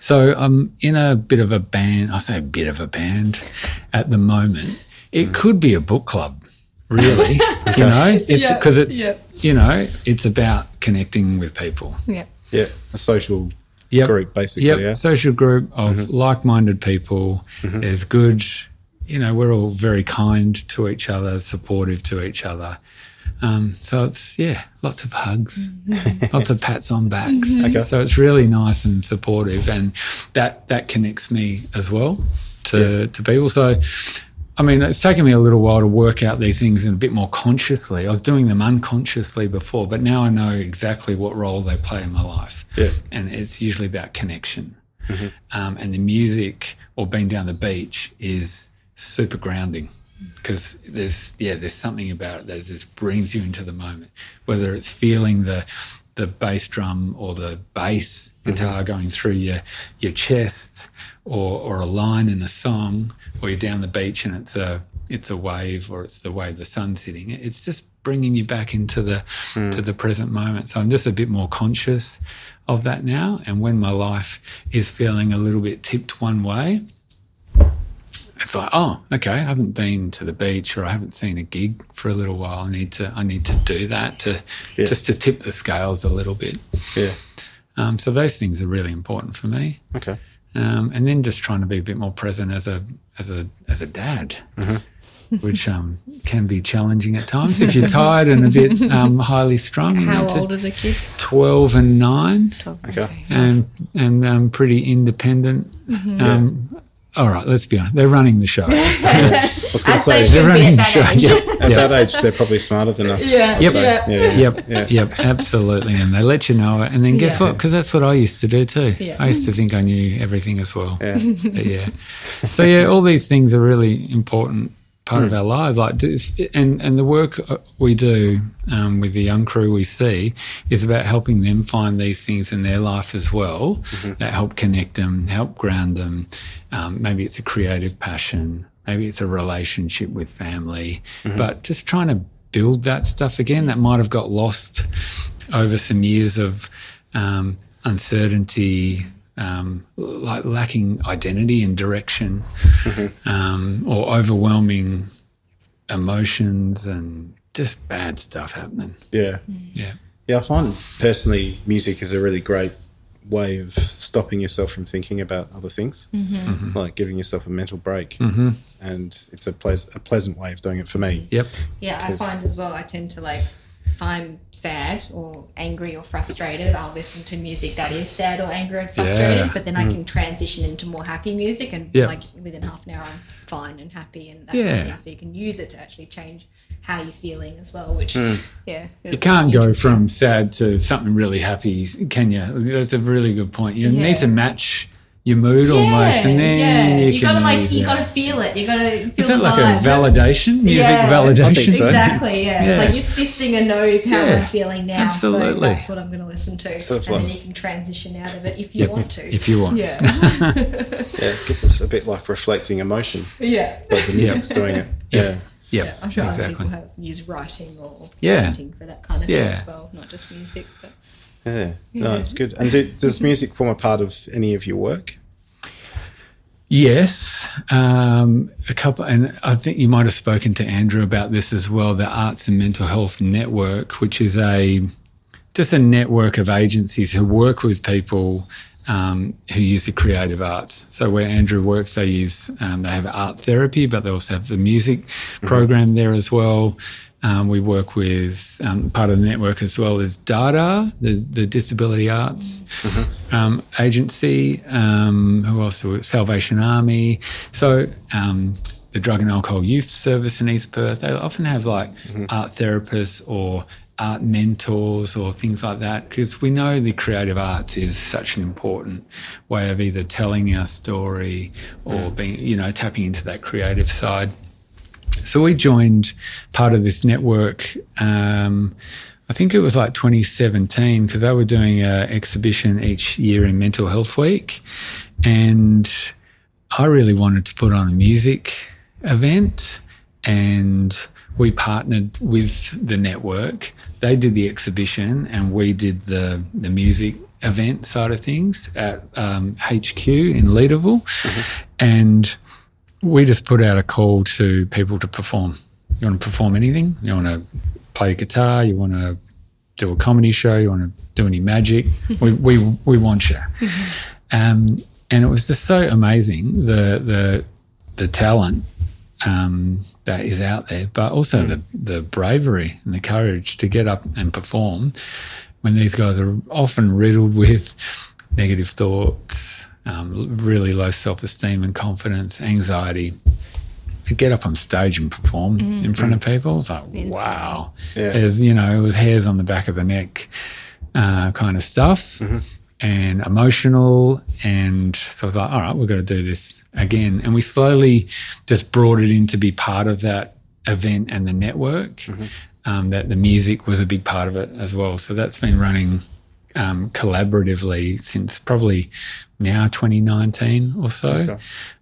[SPEAKER 4] So I'm in a bit of a band. I say a bit of a band at the moment. It could be a book club, really. You know, it's
[SPEAKER 3] Yeah,
[SPEAKER 4] because it's
[SPEAKER 3] yeah.
[SPEAKER 4] you know it's about connecting with people.
[SPEAKER 3] Yeah.
[SPEAKER 2] Yeah, a social
[SPEAKER 4] Yep.
[SPEAKER 2] group, basically.
[SPEAKER 4] Yep,
[SPEAKER 2] Yeah.
[SPEAKER 4] social group of mm-hmm. like-minded people. Mm-hmm. There's good, you know, we're all very kind to each other, supportive to each other. Um, so it's yeah, lots of hugs, mm-hmm. lots of pats on backs.
[SPEAKER 2] Okay.
[SPEAKER 4] So it's really nice and supportive, and that that connects me as well to to people. So. I mean, it's taken me a little while to work out these things in a bit more consciously. I was doing them unconsciously before, but now I know exactly what role they play in my life
[SPEAKER 2] Yeah.
[SPEAKER 4] and it's usually about connection. Um, and the music or being down the beach is super grounding because there's yeah there's something about it that just brings you into the moment. Whether it's feeling the the bass drum or the bass Mm-hmm. guitar going through your your chest, or or a line in a song, or you're down the beach and it's a it's a wave or it's the way the sun's hitting. It's just bringing you back into the mm. to the present moment. So I'm just a bit more conscious of that now. And when my life is feeling a little bit tipped one way, it's like, oh, okay, I haven't been to the beach or I haven't seen a gig for a little while. I need to I need to do that to
[SPEAKER 2] Yeah.
[SPEAKER 4] just to tip the scales a little bit.
[SPEAKER 2] Yeah.
[SPEAKER 4] Um, so those things are really important for me.
[SPEAKER 2] Okay.
[SPEAKER 4] Um, and then just trying to be a bit more present as a as a as a dad, which um, can be challenging at times if you're tired and a bit um, highly strung.
[SPEAKER 3] How old are the kids?
[SPEAKER 4] Twelve and nine,
[SPEAKER 2] Okay.
[SPEAKER 4] and and um, pretty independent.
[SPEAKER 3] Mm-hmm.
[SPEAKER 4] All right, let's be honest. They're running the show.
[SPEAKER 2] I was going to
[SPEAKER 3] they
[SPEAKER 2] say,
[SPEAKER 4] They're running
[SPEAKER 3] at
[SPEAKER 4] the
[SPEAKER 3] that
[SPEAKER 4] show.
[SPEAKER 3] age.
[SPEAKER 4] Yep.
[SPEAKER 2] at
[SPEAKER 4] Yep.
[SPEAKER 2] that age, they're probably smarter than us.
[SPEAKER 3] Yeah,
[SPEAKER 4] Yep.
[SPEAKER 2] So,
[SPEAKER 3] yeah.
[SPEAKER 2] yeah.
[SPEAKER 4] Yep,
[SPEAKER 2] Yeah.
[SPEAKER 4] yep, absolutely. And they let you know it. And then guess
[SPEAKER 3] Yeah.
[SPEAKER 4] what? Because that's what I used to do too.
[SPEAKER 3] Yeah.
[SPEAKER 4] I used to think I knew everything as well.
[SPEAKER 2] Yeah.
[SPEAKER 4] But yeah. So yeah, all these things are really important part of our lives. Like, and and the work uh, we do um, with the young crew we see is about helping them find these things in their life as well that help connect them, help ground them. Um, maybe it's a creative passion. Maybe it's a relationship with family, but just trying to build that stuff again that might have got lost over some years of um, uncertainty, um, like lacking identity and direction, um, or overwhelming emotions and just bad stuff happening.
[SPEAKER 2] Yeah.
[SPEAKER 4] Yeah.
[SPEAKER 2] Yeah, I find personally music is a really great way of stopping yourself from thinking about other things,
[SPEAKER 3] Mm-hmm.
[SPEAKER 2] like giving yourself a mental break.
[SPEAKER 4] Mm-hmm.
[SPEAKER 2] And it's a, pleas- a pleasant way of doing it for me.
[SPEAKER 4] Yep.
[SPEAKER 3] Yeah, I find as well, I tend to like, if I'm sad or angry or frustrated, I'll listen to music that is sad or angry and frustrated,
[SPEAKER 4] Yeah.
[SPEAKER 3] but then I mm. can transition into more happy music and
[SPEAKER 4] Yeah.
[SPEAKER 3] like within half an hour I'm fine and happy and that
[SPEAKER 4] Yeah.
[SPEAKER 3] kind of thing. So you can use it to actually change how you're feeling as well, which, mm. yeah.
[SPEAKER 4] You can't go from sad to something really happy, can you? That's a really good point. You need to match your mood almost, and then
[SPEAKER 3] yeah.
[SPEAKER 4] you,
[SPEAKER 3] you
[SPEAKER 4] can
[SPEAKER 3] gotta like you
[SPEAKER 4] out.
[SPEAKER 3] gotta feel it. You gotta feel
[SPEAKER 4] Is that
[SPEAKER 3] the
[SPEAKER 4] like
[SPEAKER 3] vibe.
[SPEAKER 4] a validation? Music
[SPEAKER 3] Yeah.
[SPEAKER 4] validation?
[SPEAKER 2] I think so.
[SPEAKER 3] Exactly, yeah.
[SPEAKER 4] Yeah.
[SPEAKER 3] It's like this, this singer knows how
[SPEAKER 4] Yeah.
[SPEAKER 3] I'm feeling now, so
[SPEAKER 4] Absolutely.
[SPEAKER 3] that's what I'm going to listen to.
[SPEAKER 2] Sort of
[SPEAKER 3] and then you can transition out of it if you
[SPEAKER 4] Yep,
[SPEAKER 3] want to.
[SPEAKER 4] If you want.
[SPEAKER 3] yeah,
[SPEAKER 2] Yeah, I guess it's a bit like reflecting emotion,
[SPEAKER 3] yeah.
[SPEAKER 2] but the music's doing it. Yeah.
[SPEAKER 4] Yep.
[SPEAKER 3] Yeah, I'm sure other people have used writing or
[SPEAKER 4] Yeah.
[SPEAKER 3] painting for that kind of
[SPEAKER 4] Yeah.
[SPEAKER 3] thing as well, not just music. But
[SPEAKER 2] Yeah. No, it's good. And do, does music form a part of any of your work?
[SPEAKER 4] Yes, um, a couple, and I think you might have spoken to Andrew about this as well. The Arts and Mental Health Network, which is a just a network of agencies who work with people um, who use the creative arts. So where Andrew works, they use um, they have art therapy, but they also have the music program there as well. Um, we work with um, part of the network as well as DADA, the, the Disability Arts um, Agency. Um, who else? Salvation Army. So um, the Drug and Alcohol Youth Service in East Perth. They often have like art therapists or art mentors or things like that because we know the creative arts is such an important way of either telling our story or being, you know, tapping into that creative side. So we joined part of this network. Um, I think it was like 2017 because they were doing an exhibition each year in Mental Health Week, and I really wanted to put on a music event, and we partnered with the network. They did the exhibition, and we did the the music event side of things at um, HQ in Leederville, and we just put out a call to people to perform. You want to perform anything? You want to play guitar? You want to do a comedy show? You want to do any magic? we, we, we want you. Um, and it was just so amazing the the the talent um, that is out there, but also the the bravery and the courage to get up and perform when these guys are often riddled with negative thoughts, um, really low self esteem and confidence, anxiety. To get up on stage and perform in front of people, it's like wow.
[SPEAKER 2] Yeah.
[SPEAKER 4] There's you know it was hairs on the back of the neck, uh, kind of stuff, and emotional. And so I was like, all right, we've got to do this again. And we slowly just brought it in to be part of that event and the network. Um, that the music was a big part of it as well. So that's been running um, collaboratively since probably now 2019 or so.
[SPEAKER 2] Okay.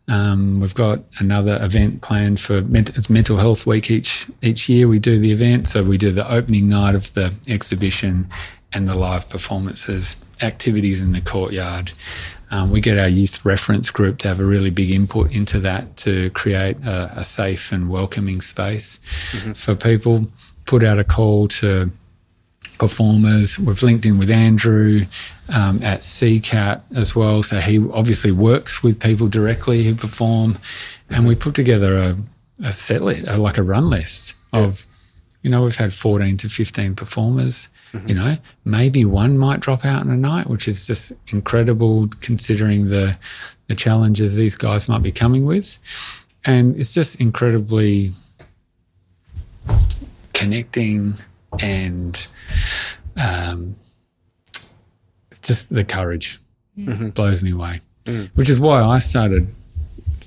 [SPEAKER 4] Um, we've got another event planned for ment- it's Mental Health Week each each year. We do the event, so we do the opening night of the exhibition and the live performances, activities in the courtyard. Um, we get our youth reference group to have a really big input into that to create a, a safe and welcoming space for people. Put out a call to performers. We've linked in with Andrew um, at CCAT as well. So he obviously works with people directly who perform. And we put together a, a set list, uh, like a run list of, you know, we've had 14 to 15 performers. You know, maybe one might drop out in a night, which is just incredible considering the the challenges these guys might be coming with. And it's just incredibly connecting and um, just the courage blows me away. Which is why I started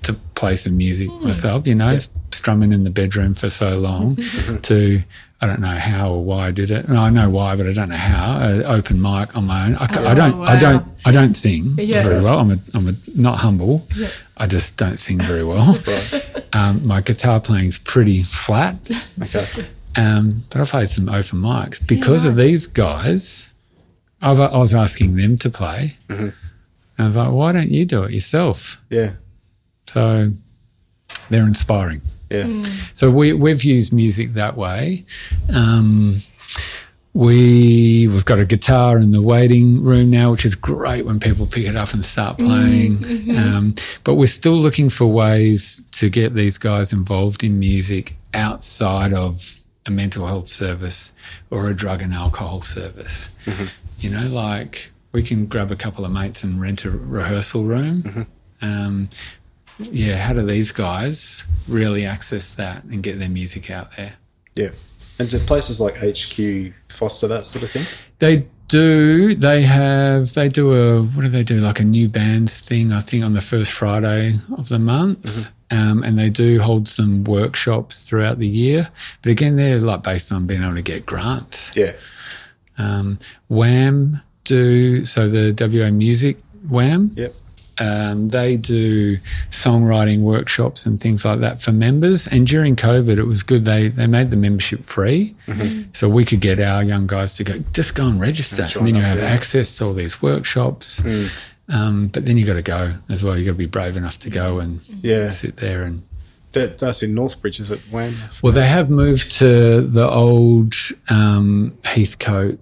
[SPEAKER 4] to play some music myself, you know, strumming in the bedroom for so long to, I don't know how or why I did it. And I know why, but I don't know how. Uh, open mic on my own. I, ca- I don't, I don't, I don't sing
[SPEAKER 5] Yeah.
[SPEAKER 4] very well. I'm a, I'm a, not humble. I just don't sing very well. Um, my guitar playing's pretty flat.
[SPEAKER 2] Okay.
[SPEAKER 4] Um, but I played some open mics because of
[SPEAKER 5] nice.
[SPEAKER 4] these guys. I've, was asking them to play. And I was like, why don't you do it yourself?
[SPEAKER 2] Yeah.
[SPEAKER 4] So they're inspiring.
[SPEAKER 2] Yeah.
[SPEAKER 4] So we, we've used music that way. Um, we we've got a guitar in the waiting room now, which is great when people pick it up and start playing. Um, but we're still looking for ways to get these guys involved in music outside of a mental health service or a drug and alcohol service. Mm-hmm. You know, like we can grab a couple of mates and rent a rehearsal room. Mm-hmm. Um, yeah, how do these guys really access that and get their music out there?
[SPEAKER 2] Yeah. And do places like HQ foster that sort of thing?
[SPEAKER 4] They do. They have. They do a. What do they do? Like a new bands thing. I think on the first Friday of the month. Mm-hmm. Um, and they do hold some workshops throughout the year. But again, they're like based on being able to get grants.
[SPEAKER 2] Yeah.
[SPEAKER 4] Um, WAM do so the WA Music WAM.
[SPEAKER 2] Yep.
[SPEAKER 4] Um, they do songwriting workshops and things like that for members. And during COVID, it was good. They they made the membership free, so we could get our young guys to go just go and register, and,
[SPEAKER 2] join
[SPEAKER 4] then you have
[SPEAKER 2] yeah.
[SPEAKER 4] access to all these workshops. Um, but then you've got to go as well. You've got to be brave enough to go and
[SPEAKER 2] Yeah.
[SPEAKER 4] sit there and
[SPEAKER 2] That, that's in Northbridge, is it? WAM?
[SPEAKER 4] well, they have moved to the old um, Heathcote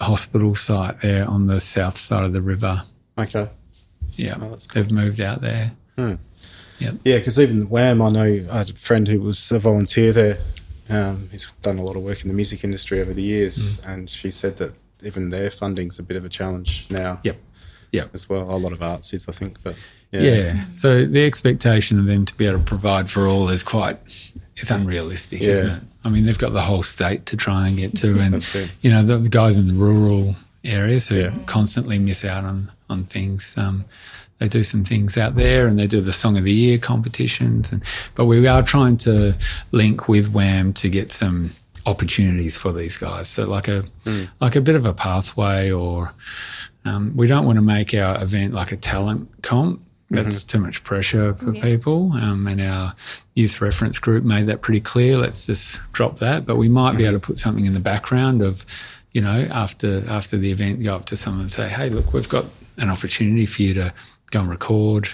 [SPEAKER 4] hospital site there on the south side of the river.
[SPEAKER 2] Okay.
[SPEAKER 4] Yeah,
[SPEAKER 2] Oh, cool.
[SPEAKER 4] they've moved out there. Yep.
[SPEAKER 2] Yeah, because even WAM, I know I had a friend who was a volunteer there. Um, he's done a lot of work in the music industry over the years, and she said that even their funding's a bit of a challenge now.
[SPEAKER 4] Yep. Yep.
[SPEAKER 2] as well. A lot of artsies, I think, but
[SPEAKER 4] Yeah.
[SPEAKER 2] yeah,
[SPEAKER 4] So the expectation of them to be able to provide for all is quite it's unrealistic, isn't it? I mean, they've got the whole state to try and get to, and you know the, the guys in the rural areas who
[SPEAKER 2] Yeah.
[SPEAKER 4] constantly miss out on on things. Um, they do some things out there, and they do the Song of the Year competitions, and but we are trying to link with WAM to get some opportunities for these guys. So like a like a bit of a pathway, or um, we don't want to make our event like a talent comp. That's too much pressure for people. Um, and our youth reference group made that pretty clear. Let's just drop that. But we might be able to put something in the background of, you know, after after the event, go up to someone and say, "Hey, look, we've got an opportunity for you to go and record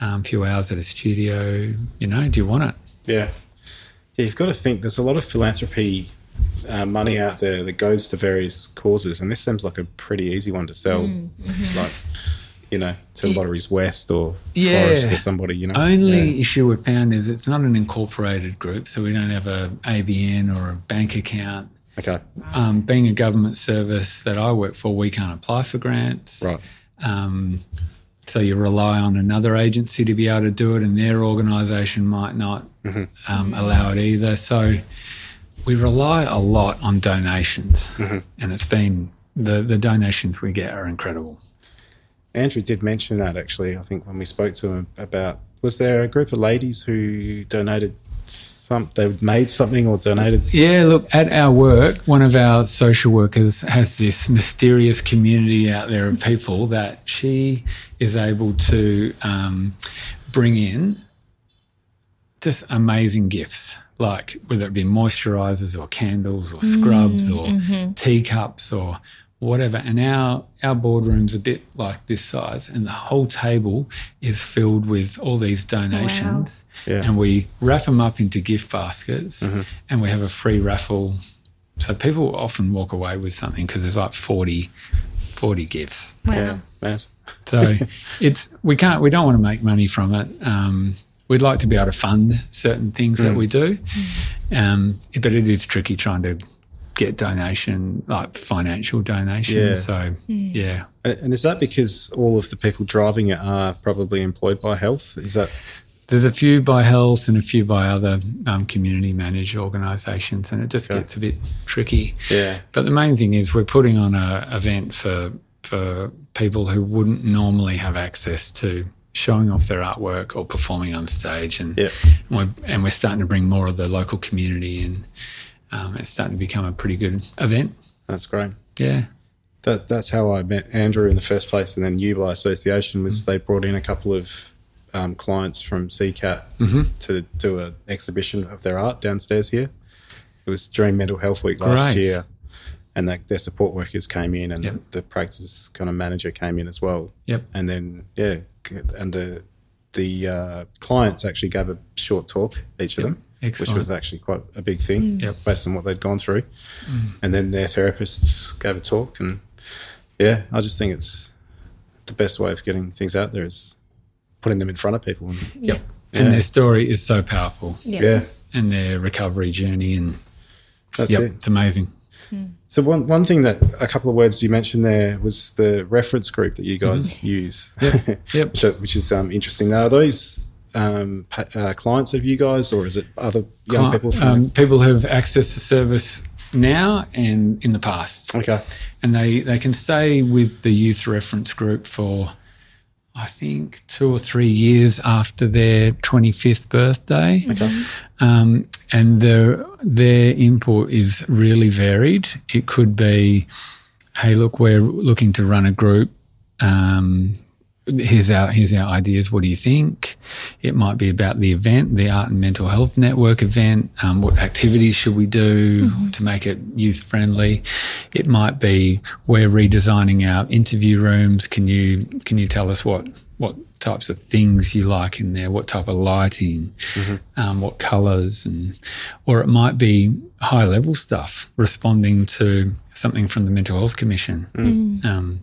[SPEAKER 4] um, a few hours at a studio. You know, do you want it?"
[SPEAKER 2] yeah. Yeah, you've got to think. There's a lot of philanthropy uh, money out there that goes to various causes, and this seems like a pretty easy one to sell, like you know, to Lotteries West or
[SPEAKER 4] Yeah.
[SPEAKER 2] Forest or somebody. You know,
[SPEAKER 4] Only
[SPEAKER 2] Yeah.
[SPEAKER 4] issue we've found is it's not an incorporated group, so we don't have a ABN or a bank account.
[SPEAKER 2] Okay,
[SPEAKER 4] Um, being a government service that I work for, we can't apply for grants.
[SPEAKER 2] right.
[SPEAKER 4] Um, so you rely on another agency to be able to do it, and their organisation might not um, allow it either. So we rely a lot on donations, and it's been the the donations we get are incredible.
[SPEAKER 2] Andrew did mention that actually. I think when we spoke to him about, was there a group of ladies who donated some? They made something or donated.
[SPEAKER 4] Yeah, look, at our work, one of our social workers has this mysterious community out there of people that she is able to um, bring in just amazing gifts, like whether it be moisturizers or candles or scrubs mm, or mm-hmm. teacups or whatever. And our, our boardroom's a bit like this size, and the whole table is filled with all these donations.
[SPEAKER 2] Yeah.
[SPEAKER 4] And we wrap them up into gift baskets mm-hmm. and we have a free raffle. So people often walk away with something because there's like 40, 40 gifts.
[SPEAKER 3] Wow.
[SPEAKER 2] Yeah,
[SPEAKER 4] So it's we can't we don't want to make money from it. Um, we'd like to be able to fund certain things that we do, um, but it is tricky trying to get donation like financial donations.
[SPEAKER 2] Yeah.
[SPEAKER 4] So yeah,
[SPEAKER 2] And is that because all of the people driving it are probably employed by health? Is that
[SPEAKER 4] there's a few by health and a few by other um, community managed organisations, and it just
[SPEAKER 2] Okay.
[SPEAKER 4] gets a bit tricky.
[SPEAKER 2] yeah?
[SPEAKER 4] But the main thing is we're putting on a event for for people who wouldn't normally have access to showing off their artwork or performing on stage, and we're, and we're starting to bring more of the local community, and um, it's starting to become a pretty good event.
[SPEAKER 2] That's great.
[SPEAKER 4] Yeah,
[SPEAKER 2] That's that's how I met Andrew in the first place, and then you by association was they brought in a couple of um, clients from CCAT to do an exhibition of their art downstairs here. It was during Mental Health Week last year, and like their support workers came in, and
[SPEAKER 4] Yep.
[SPEAKER 2] the, the practice kind of manager came in as well.
[SPEAKER 4] Yep.
[SPEAKER 2] And then yeah, and the the uh, clients actually gave a short talk each of
[SPEAKER 4] Yep.
[SPEAKER 2] them, which was actually quite a big thing
[SPEAKER 4] Yep.
[SPEAKER 2] based on what they'd gone through. And then their therapists gave a talk, and yeah, I just think it's the best way of getting things out there is putting them in front of people. And,
[SPEAKER 3] Yeah.
[SPEAKER 4] and their story is so powerful,
[SPEAKER 3] Yeah.
[SPEAKER 2] yeah,
[SPEAKER 4] and their recovery journey, and
[SPEAKER 2] that's
[SPEAKER 4] yep,
[SPEAKER 2] it.
[SPEAKER 4] it's amazing.
[SPEAKER 2] So one one thing that a couple of words you mentioned there was the reference group that you guys use,
[SPEAKER 4] Yep.
[SPEAKER 2] which, which is um, interesting. Now, are those um, pa- uh, clients of you guys, or is it other young
[SPEAKER 4] Cli-
[SPEAKER 2] people? From
[SPEAKER 4] um, people who have access to service now and in the past.
[SPEAKER 2] okay,
[SPEAKER 4] and they they can stay with the youth reference group for I think two or three years after their 25th birthday.
[SPEAKER 2] okay,
[SPEAKER 4] Um, and their their input is really varied. It could be, hey, look, we're looking to run a group. Um, here's our here's our ideas. What do you think? It might be about the event, the Art and Mental Health Network event. Um, what activities should we do to make it youth friendly? It might be we're redesigning our interview rooms. Can you can you tell us what what types of things you like in there? What type of lighting? Um, what colours? And or it might be high level stuff, responding to something from the Mental Health Commission. Um,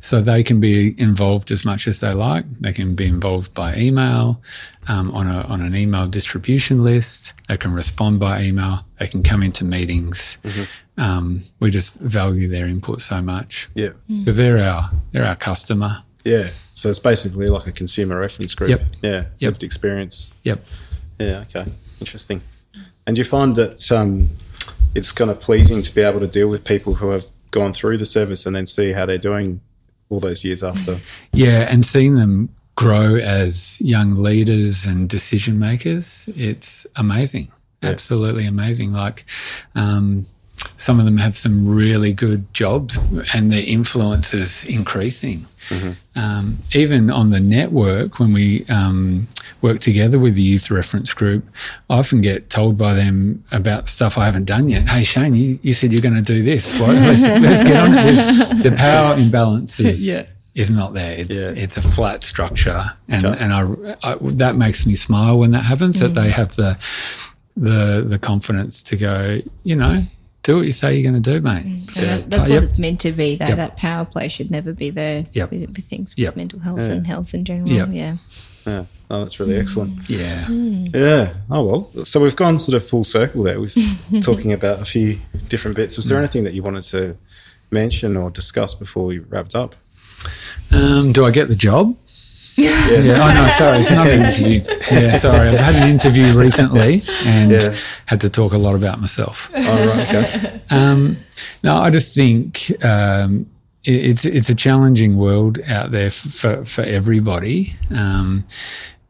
[SPEAKER 4] so they can be involved as much as they like. They can be involved by email um, on, a, on an email distribution list. They can respond by email. They can come into meetings. um, we just value their input so much
[SPEAKER 2] Yeah.
[SPEAKER 4] because they're our they're our customer.
[SPEAKER 2] Yeah. So it's basically like a consumer reference group.
[SPEAKER 4] Yep.
[SPEAKER 2] Yeah.
[SPEAKER 4] Yep.
[SPEAKER 2] Lived experience.
[SPEAKER 4] Yep.
[SPEAKER 2] Yeah. Okay. Interesting. And do you find that um, it's kind of pleasing to be able to deal with people who have gone through the service and then see how they're doing all those years after?
[SPEAKER 4] Yeah, and seeing them grow as young leaders and decision makers, it's amazing. Absolutely amazing. Like, um, some of them have some really good jobs and their influence is increasing. Um, even on the network, when we um, work together with the youth reference group, I often get told by them about stuff I haven't done yet. Hey, Shane, you, you said you're going to do this. Well, let's, let's get on it. The power imbalance is,
[SPEAKER 1] Yeah.
[SPEAKER 4] is not there. It's
[SPEAKER 2] Yeah.
[SPEAKER 4] it's a flat structure, and
[SPEAKER 2] Okay.
[SPEAKER 4] and I, I that makes me smile when that happens. That they have the the the confidence to go. You know, do what you say you're going to do, mate.
[SPEAKER 3] And that- that's what
[SPEAKER 4] yep.
[SPEAKER 3] it's meant to be. That
[SPEAKER 4] Yep.
[SPEAKER 3] that power play should never be there
[SPEAKER 4] Yep.
[SPEAKER 3] with, with things
[SPEAKER 4] Yep.
[SPEAKER 3] with mental health and health in general.
[SPEAKER 4] Yep.
[SPEAKER 3] Yeah.
[SPEAKER 2] Yeah. Oh, that's really excellent.
[SPEAKER 4] Yeah.
[SPEAKER 2] Yeah. Oh well. So we've gone sort of full circle there with talking about a few different bits. Was there anything that you wanted to mention or discuss before we wrapped up?
[SPEAKER 4] Um, do I get the job?
[SPEAKER 2] Yes.
[SPEAKER 4] Yeah. Oh no, sorry, it's not an interview. Yeah, sorry. I've had an interview recently and
[SPEAKER 2] Yeah.
[SPEAKER 4] had to talk a lot about myself.
[SPEAKER 2] Oh, right. Okay.
[SPEAKER 4] Um, no, I just think um, it, it's it's a challenging world out there for for everybody, um,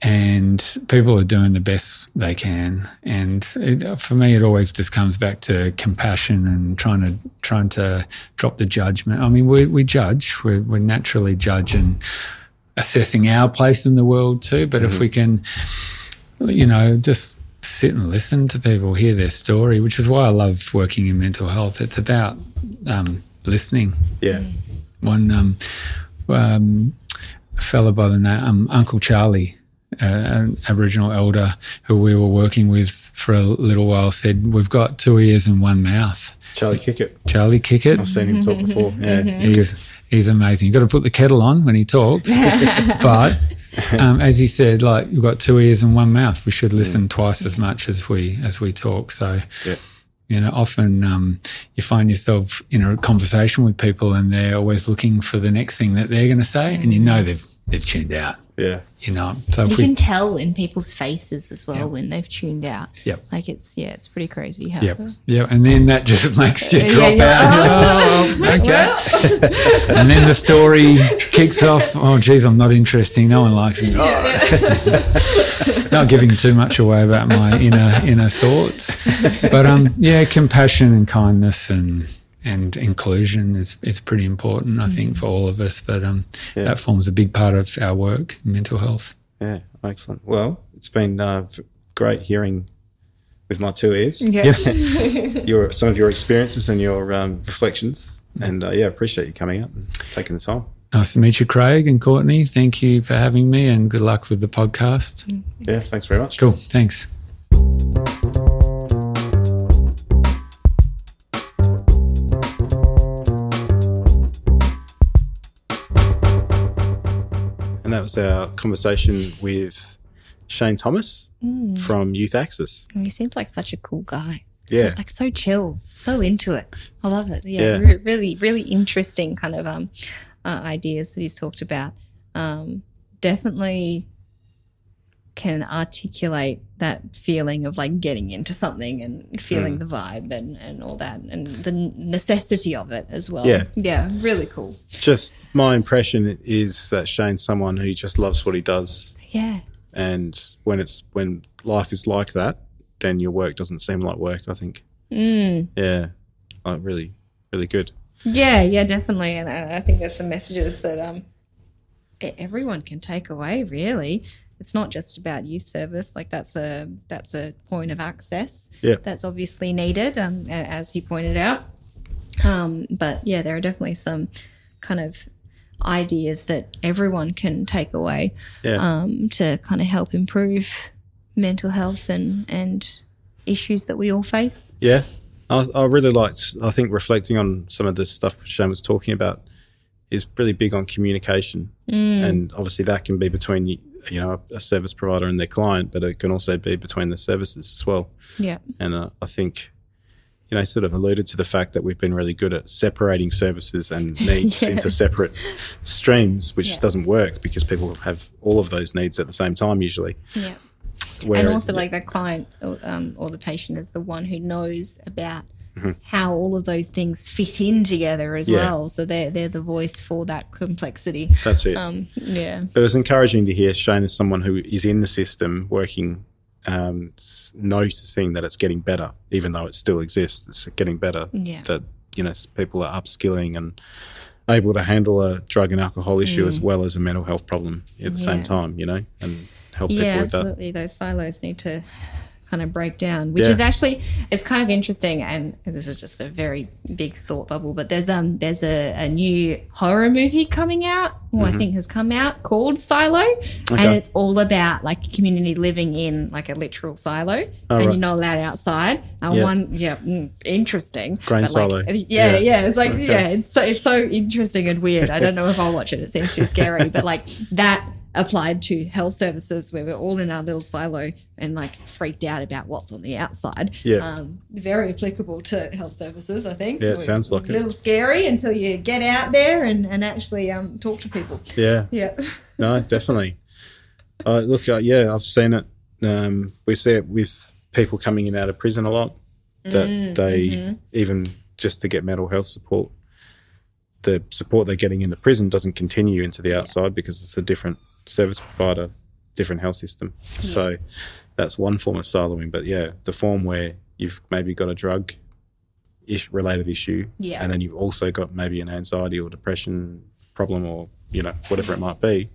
[SPEAKER 4] and people are doing the best they can. And it, for me, it always just comes back to compassion and trying to trying to drop the judgment. I mean, we we judge, we we naturally judge and assessing our place in the world too. But if we can, you know, just sit and listen to people, hear their story, which is why I love working in mental health. It's about um, listening.
[SPEAKER 2] Yeah.
[SPEAKER 4] One um, um, fellow by the name um, Uncle Charlie, uh, an Aboriginal elder who we were working with for a little while, said, "We've got two ears and one mouth."
[SPEAKER 2] Charlie Kickett.
[SPEAKER 4] Charlie Kickett.
[SPEAKER 2] I've seen him talk before. Yeah.
[SPEAKER 4] He's, he's amazing. You've got to put the kettle on when he talks. but um, as he said, like you've got two ears and one mouth. We should listen twice as much as we as we talk. So
[SPEAKER 2] Yeah.
[SPEAKER 4] you know, often um, you find yourself in a conversation with people and they're always looking for the next thing that they're going to say, and you know they've they've tuned out.
[SPEAKER 2] Yeah.
[SPEAKER 4] You know, so
[SPEAKER 3] You
[SPEAKER 4] we
[SPEAKER 3] can tell in people's faces as well
[SPEAKER 4] Yep.
[SPEAKER 3] when they've tuned out.
[SPEAKER 4] Yep.
[SPEAKER 3] Like it's yeah, it's pretty crazy how
[SPEAKER 4] Yep. Yeah. And then that just makes you drop
[SPEAKER 3] you're
[SPEAKER 4] out.
[SPEAKER 3] like,
[SPEAKER 4] oh, okay. and then the story kicks off. Oh, geez, I'm not interesting. No one likes me. not giving too much away about my inner inner thoughts. But um, yeah, compassion and kindness and and inclusion is is pretty important, I think, for all of us. But um,
[SPEAKER 2] Yeah.
[SPEAKER 4] that forms a big part of our work, mental health.
[SPEAKER 2] Yeah. Excellent. Well, it's been uh, great hearing with my two ears
[SPEAKER 3] Yeah.
[SPEAKER 4] Yeah.
[SPEAKER 2] your some of your experiences and your um, reflections. And uh, yeah, appreciate you coming up and taking the time.
[SPEAKER 4] Nice to meet you, Craig and Courtney. Thank you for having me, and good luck with the podcast.
[SPEAKER 2] Yeah. Thanks very much.
[SPEAKER 4] Cool. Thanks.
[SPEAKER 2] That was our conversation with Shane Thomas from Youth Axis.
[SPEAKER 3] He seems like such a cool guy.
[SPEAKER 2] Yeah.
[SPEAKER 3] So, like so chill, so into it. I love it. Yeah,
[SPEAKER 2] Yeah.
[SPEAKER 3] Re- really, really interesting kind of um, uh, ideas that he's talked about. Um, definitely can articulate that feeling of like getting into something and feeling the vibe and, and all that and the necessity of it as well.
[SPEAKER 2] Yeah.
[SPEAKER 3] Yeah, really cool.
[SPEAKER 2] Just my impression is that Shane's someone who just loves what he does.
[SPEAKER 3] Yeah.
[SPEAKER 2] And when it's when life is like that, then your work doesn't seem like work, I think.
[SPEAKER 3] Mm.
[SPEAKER 2] Yeah. Like really, really good.
[SPEAKER 3] Yeah, yeah, definitely. And I I think there's some messages that um everyone can take away. Really, it's not just about youth service. Like that's a that's a point of access.
[SPEAKER 2] Yeah.
[SPEAKER 3] that's obviously needed. Um, as he pointed out. Um, but yeah, there are definitely some kind of ideas that everyone can take away
[SPEAKER 2] Yeah.
[SPEAKER 3] um, to kind of help improve mental health and and issues that we all face.
[SPEAKER 2] Yeah, I, I really liked. I think reflecting on some of the stuff Shane was talking about is really big on communication, and obviously that can be between you know a service provider and their client, but it can also be between the services as well.
[SPEAKER 3] Yeah.
[SPEAKER 2] And uh, I think you know, sort of alluded to the fact that we've been really good at separating services and needs
[SPEAKER 3] Yeah.
[SPEAKER 2] into separate streams, which
[SPEAKER 3] Yeah.
[SPEAKER 2] doesn't work because people have all of those needs at the same time usually.
[SPEAKER 3] Yeah.
[SPEAKER 2] Whereas,
[SPEAKER 3] and also, like the client or, um, or the patient is the one who knows about
[SPEAKER 2] Mm-hmm.
[SPEAKER 3] how all of those things fit in together as
[SPEAKER 2] Yeah.
[SPEAKER 3] well. So they're they're the voice for that complexity.
[SPEAKER 2] that's it.
[SPEAKER 3] Um, yeah.
[SPEAKER 2] It was encouraging to hear Shane as someone who is in the system working, um, noticing that it's getting better, even though it still exists. It's getting better.
[SPEAKER 3] Yeah.
[SPEAKER 2] That you know people are upskilling and able to handle a drug and alcohol issue as well as a mental health problem at the same
[SPEAKER 3] Mm.
[SPEAKER 2] Time. You know, and help
[SPEAKER 3] Yeah,
[SPEAKER 2] people with that.
[SPEAKER 3] absolutely. Those silos need to kind of break down, which
[SPEAKER 2] Yeah.
[SPEAKER 3] is actually it's kind of interesting. And this is just a very big thought bubble, but there's um there's a, a new horror movie coming out, or I think has come out called Silo, and
[SPEAKER 2] Mm-hmm.
[SPEAKER 3] It's all about like community living in like a literal silo, and
[SPEAKER 2] right.
[SPEAKER 3] you're not allowed outside. And
[SPEAKER 2] Yeah.
[SPEAKER 3] one, yeah, mm, interesting.
[SPEAKER 2] Grain
[SPEAKER 3] but, like,
[SPEAKER 2] silo.
[SPEAKER 3] Yeah,
[SPEAKER 2] Yeah.
[SPEAKER 3] yeah, It's like
[SPEAKER 2] Okay.
[SPEAKER 3] yeah, it's so it's so interesting and weird. I don't know if I'll watch it. It seems too scary, but like that applied to health services where we're all in our little silo and like freaked out about what's on the outside.
[SPEAKER 2] Yeah.
[SPEAKER 3] Um, very applicable to health services, I think.
[SPEAKER 2] Yeah, it sounds like
[SPEAKER 3] a
[SPEAKER 2] it.
[SPEAKER 3] little scary until you get out there and, and actually um, talk to people.
[SPEAKER 2] Yeah.
[SPEAKER 3] Yeah.
[SPEAKER 2] No, definitely. Uh, look, uh, yeah, I've seen it. Um, we see it with people coming in out of prison a lot. That
[SPEAKER 3] Mm,
[SPEAKER 2] they
[SPEAKER 3] mm-hmm.
[SPEAKER 2] even just to get mental health support, the support they're getting in the prison doesn't continue into the outside because it's a different service provider, different health system. So that's one form of siloing. But yeah, the form where you've maybe got a drug ish related issue,
[SPEAKER 3] Yeah.
[SPEAKER 2] and then you've also got maybe an anxiety or depression problem, or you know whatever it might be,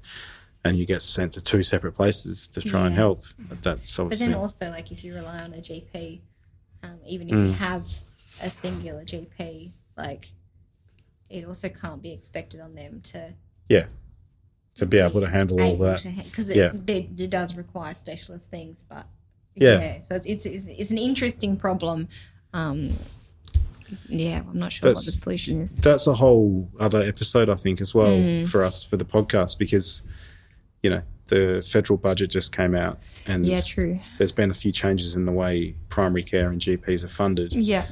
[SPEAKER 2] and you get sent to two separate places to try and
[SPEAKER 3] Yeah.
[SPEAKER 2] help. That's
[SPEAKER 3] But
[SPEAKER 2] obviously
[SPEAKER 3] then also, like, if you rely on a GP, um, even if
[SPEAKER 2] Mm.
[SPEAKER 3] you have a singular GP, like, it also can't be expected on them to
[SPEAKER 2] yeah to be able to handle all that.
[SPEAKER 3] because it,
[SPEAKER 2] Yeah.
[SPEAKER 3] it, it does require specialist things. But
[SPEAKER 2] Yeah.
[SPEAKER 3] so it's, it's it's it's an interesting problem. Um, yeah, I'm not sure
[SPEAKER 2] that's, what
[SPEAKER 3] the solution is.
[SPEAKER 2] that's a whole other episode, I think, as well
[SPEAKER 3] Mm.
[SPEAKER 2] for us for the podcast because you know the federal budget just came out and
[SPEAKER 3] Yeah, true.
[SPEAKER 2] there's been a few changes in the way primary care and GPs are funded,
[SPEAKER 3] Yeah,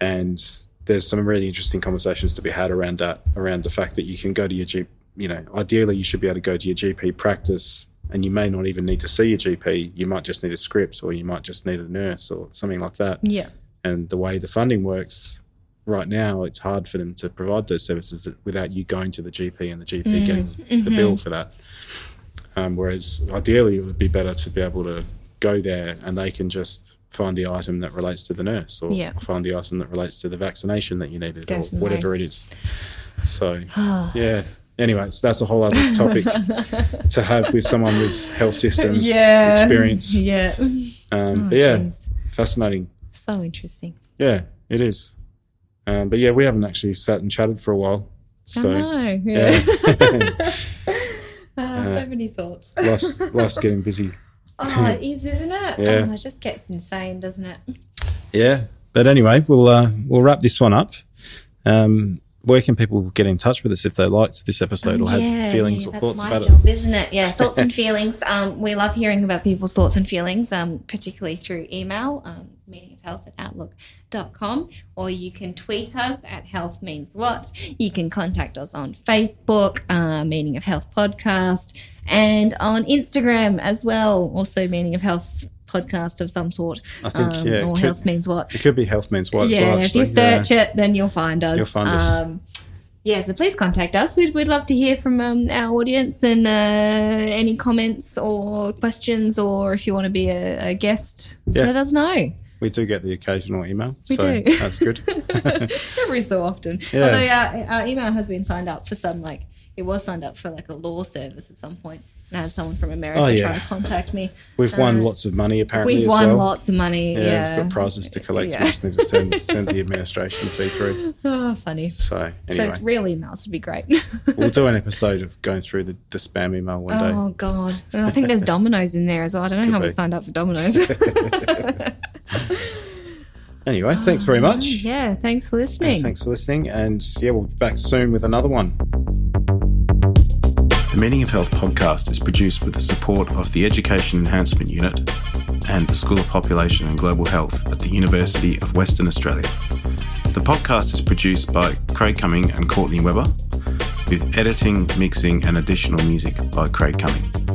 [SPEAKER 2] and there's some really interesting conversations to be had around that, around the fact that you can go to your GP. You know, ideally, you should be able to go to your GP practice. And you may not even need to see your GP. You might just need a script, or you might just need a nurse, or something like that.
[SPEAKER 3] yeah,
[SPEAKER 2] and the way the funding works right now, it's hard for them to provide those services without you going to the GP and the GP
[SPEAKER 3] Mm,
[SPEAKER 2] getting
[SPEAKER 3] mm-hmm.
[SPEAKER 2] the bill for that. Um, whereas ideally, it would be better to be able to go there and they can just find the item that relates to the nurse or
[SPEAKER 3] Yeah.
[SPEAKER 2] find the item that relates to the vaccination that you needed
[SPEAKER 3] Definitely.
[SPEAKER 2] or whatever it is. So, yeah. Anyways, that's a whole other topic to have with someone with health systems experience.
[SPEAKER 3] Yeah,
[SPEAKER 2] Um,
[SPEAKER 3] Oh,
[SPEAKER 2] but yeah,
[SPEAKER 3] jeez.
[SPEAKER 2] fascinating.
[SPEAKER 3] so interesting.
[SPEAKER 2] Yeah, it is. Um, but yeah, we haven't actually sat and chatted for a while. So
[SPEAKER 3] I know. Yeah.
[SPEAKER 2] yeah,
[SPEAKER 3] Ah, so many thoughts.
[SPEAKER 2] life's, life's getting busy.
[SPEAKER 3] Oh, it is, isn't it?
[SPEAKER 2] Yeah.
[SPEAKER 3] Oh, it just gets insane, doesn't it?
[SPEAKER 2] Yeah. But anyway, we'll uh, we'll wrap this one up. Um, where can people get in touch with us if they liked this episode or had feelings or
[SPEAKER 3] that's
[SPEAKER 2] thoughts
[SPEAKER 3] my
[SPEAKER 2] about
[SPEAKER 3] job,
[SPEAKER 2] it?
[SPEAKER 3] isn't it? Yeah, thoughts and feelings. Um, we love hearing about people's thoughts and feelings, um, particularly through email, um, meaningofhealth at outlook.com, or you can tweet us at health means what. You can contact us on Facebook, uh, Meaning of Health Podcast, and on Instagram as well, also Meaning of Health podcast of some sort.
[SPEAKER 2] I think,
[SPEAKER 3] um,
[SPEAKER 2] yeah,
[SPEAKER 3] or
[SPEAKER 2] could-
[SPEAKER 3] Health Means What
[SPEAKER 2] It could be Health Means What
[SPEAKER 3] yeah,
[SPEAKER 2] as well,
[SPEAKER 3] if you search it, then you'll find us.
[SPEAKER 2] You'll find us.
[SPEAKER 3] Um, yeah, so please contact us. We'd, we'd love to hear from um, our audience and uh, any comments or questions, or if you want to be a, a guest,
[SPEAKER 2] Yeah.
[SPEAKER 3] let us know.
[SPEAKER 2] We do get the occasional email,
[SPEAKER 3] We
[SPEAKER 2] so
[SPEAKER 3] do.
[SPEAKER 2] that's good.
[SPEAKER 3] Every so often.
[SPEAKER 2] Yeah.
[SPEAKER 3] Although our, our email has been signed up for some, like, it was signed up for like a law service at some point. I had someone from America
[SPEAKER 2] Oh, yeah.
[SPEAKER 3] trying to contact me.
[SPEAKER 2] We've won
[SPEAKER 3] Uh,
[SPEAKER 2] lots of money apparently
[SPEAKER 3] We've
[SPEAKER 2] as
[SPEAKER 3] won
[SPEAKER 2] well.
[SPEAKER 3] lots of money.
[SPEAKER 2] yeah,
[SPEAKER 3] Yeah.
[SPEAKER 2] we've got prizes to collect.
[SPEAKER 3] Yeah.
[SPEAKER 2] We just need to send, send the administration fee through.
[SPEAKER 3] Oh, funny.
[SPEAKER 2] So
[SPEAKER 3] So it's real emails would be great.
[SPEAKER 2] we'll do an episode of going through the, the spam email one day.
[SPEAKER 3] Oh God! I think there's Domino's in there as well. I don't know
[SPEAKER 2] Could
[SPEAKER 3] how
[SPEAKER 2] be.
[SPEAKER 3] we signed up for Domino's.
[SPEAKER 2] Anyway, thanks very much.
[SPEAKER 3] yeah, thanks for listening.
[SPEAKER 2] Thanks for listening. And yeah, we'll be back soon with another one. The Meaning of Health podcast is produced with the support of the Education Enhancement Unit and the School of Population and Global Health at the University of Western Australia. The podcast is produced by Craig Cumming and Courtney Weber, with editing, mixing, and additional music by Craig Cumming.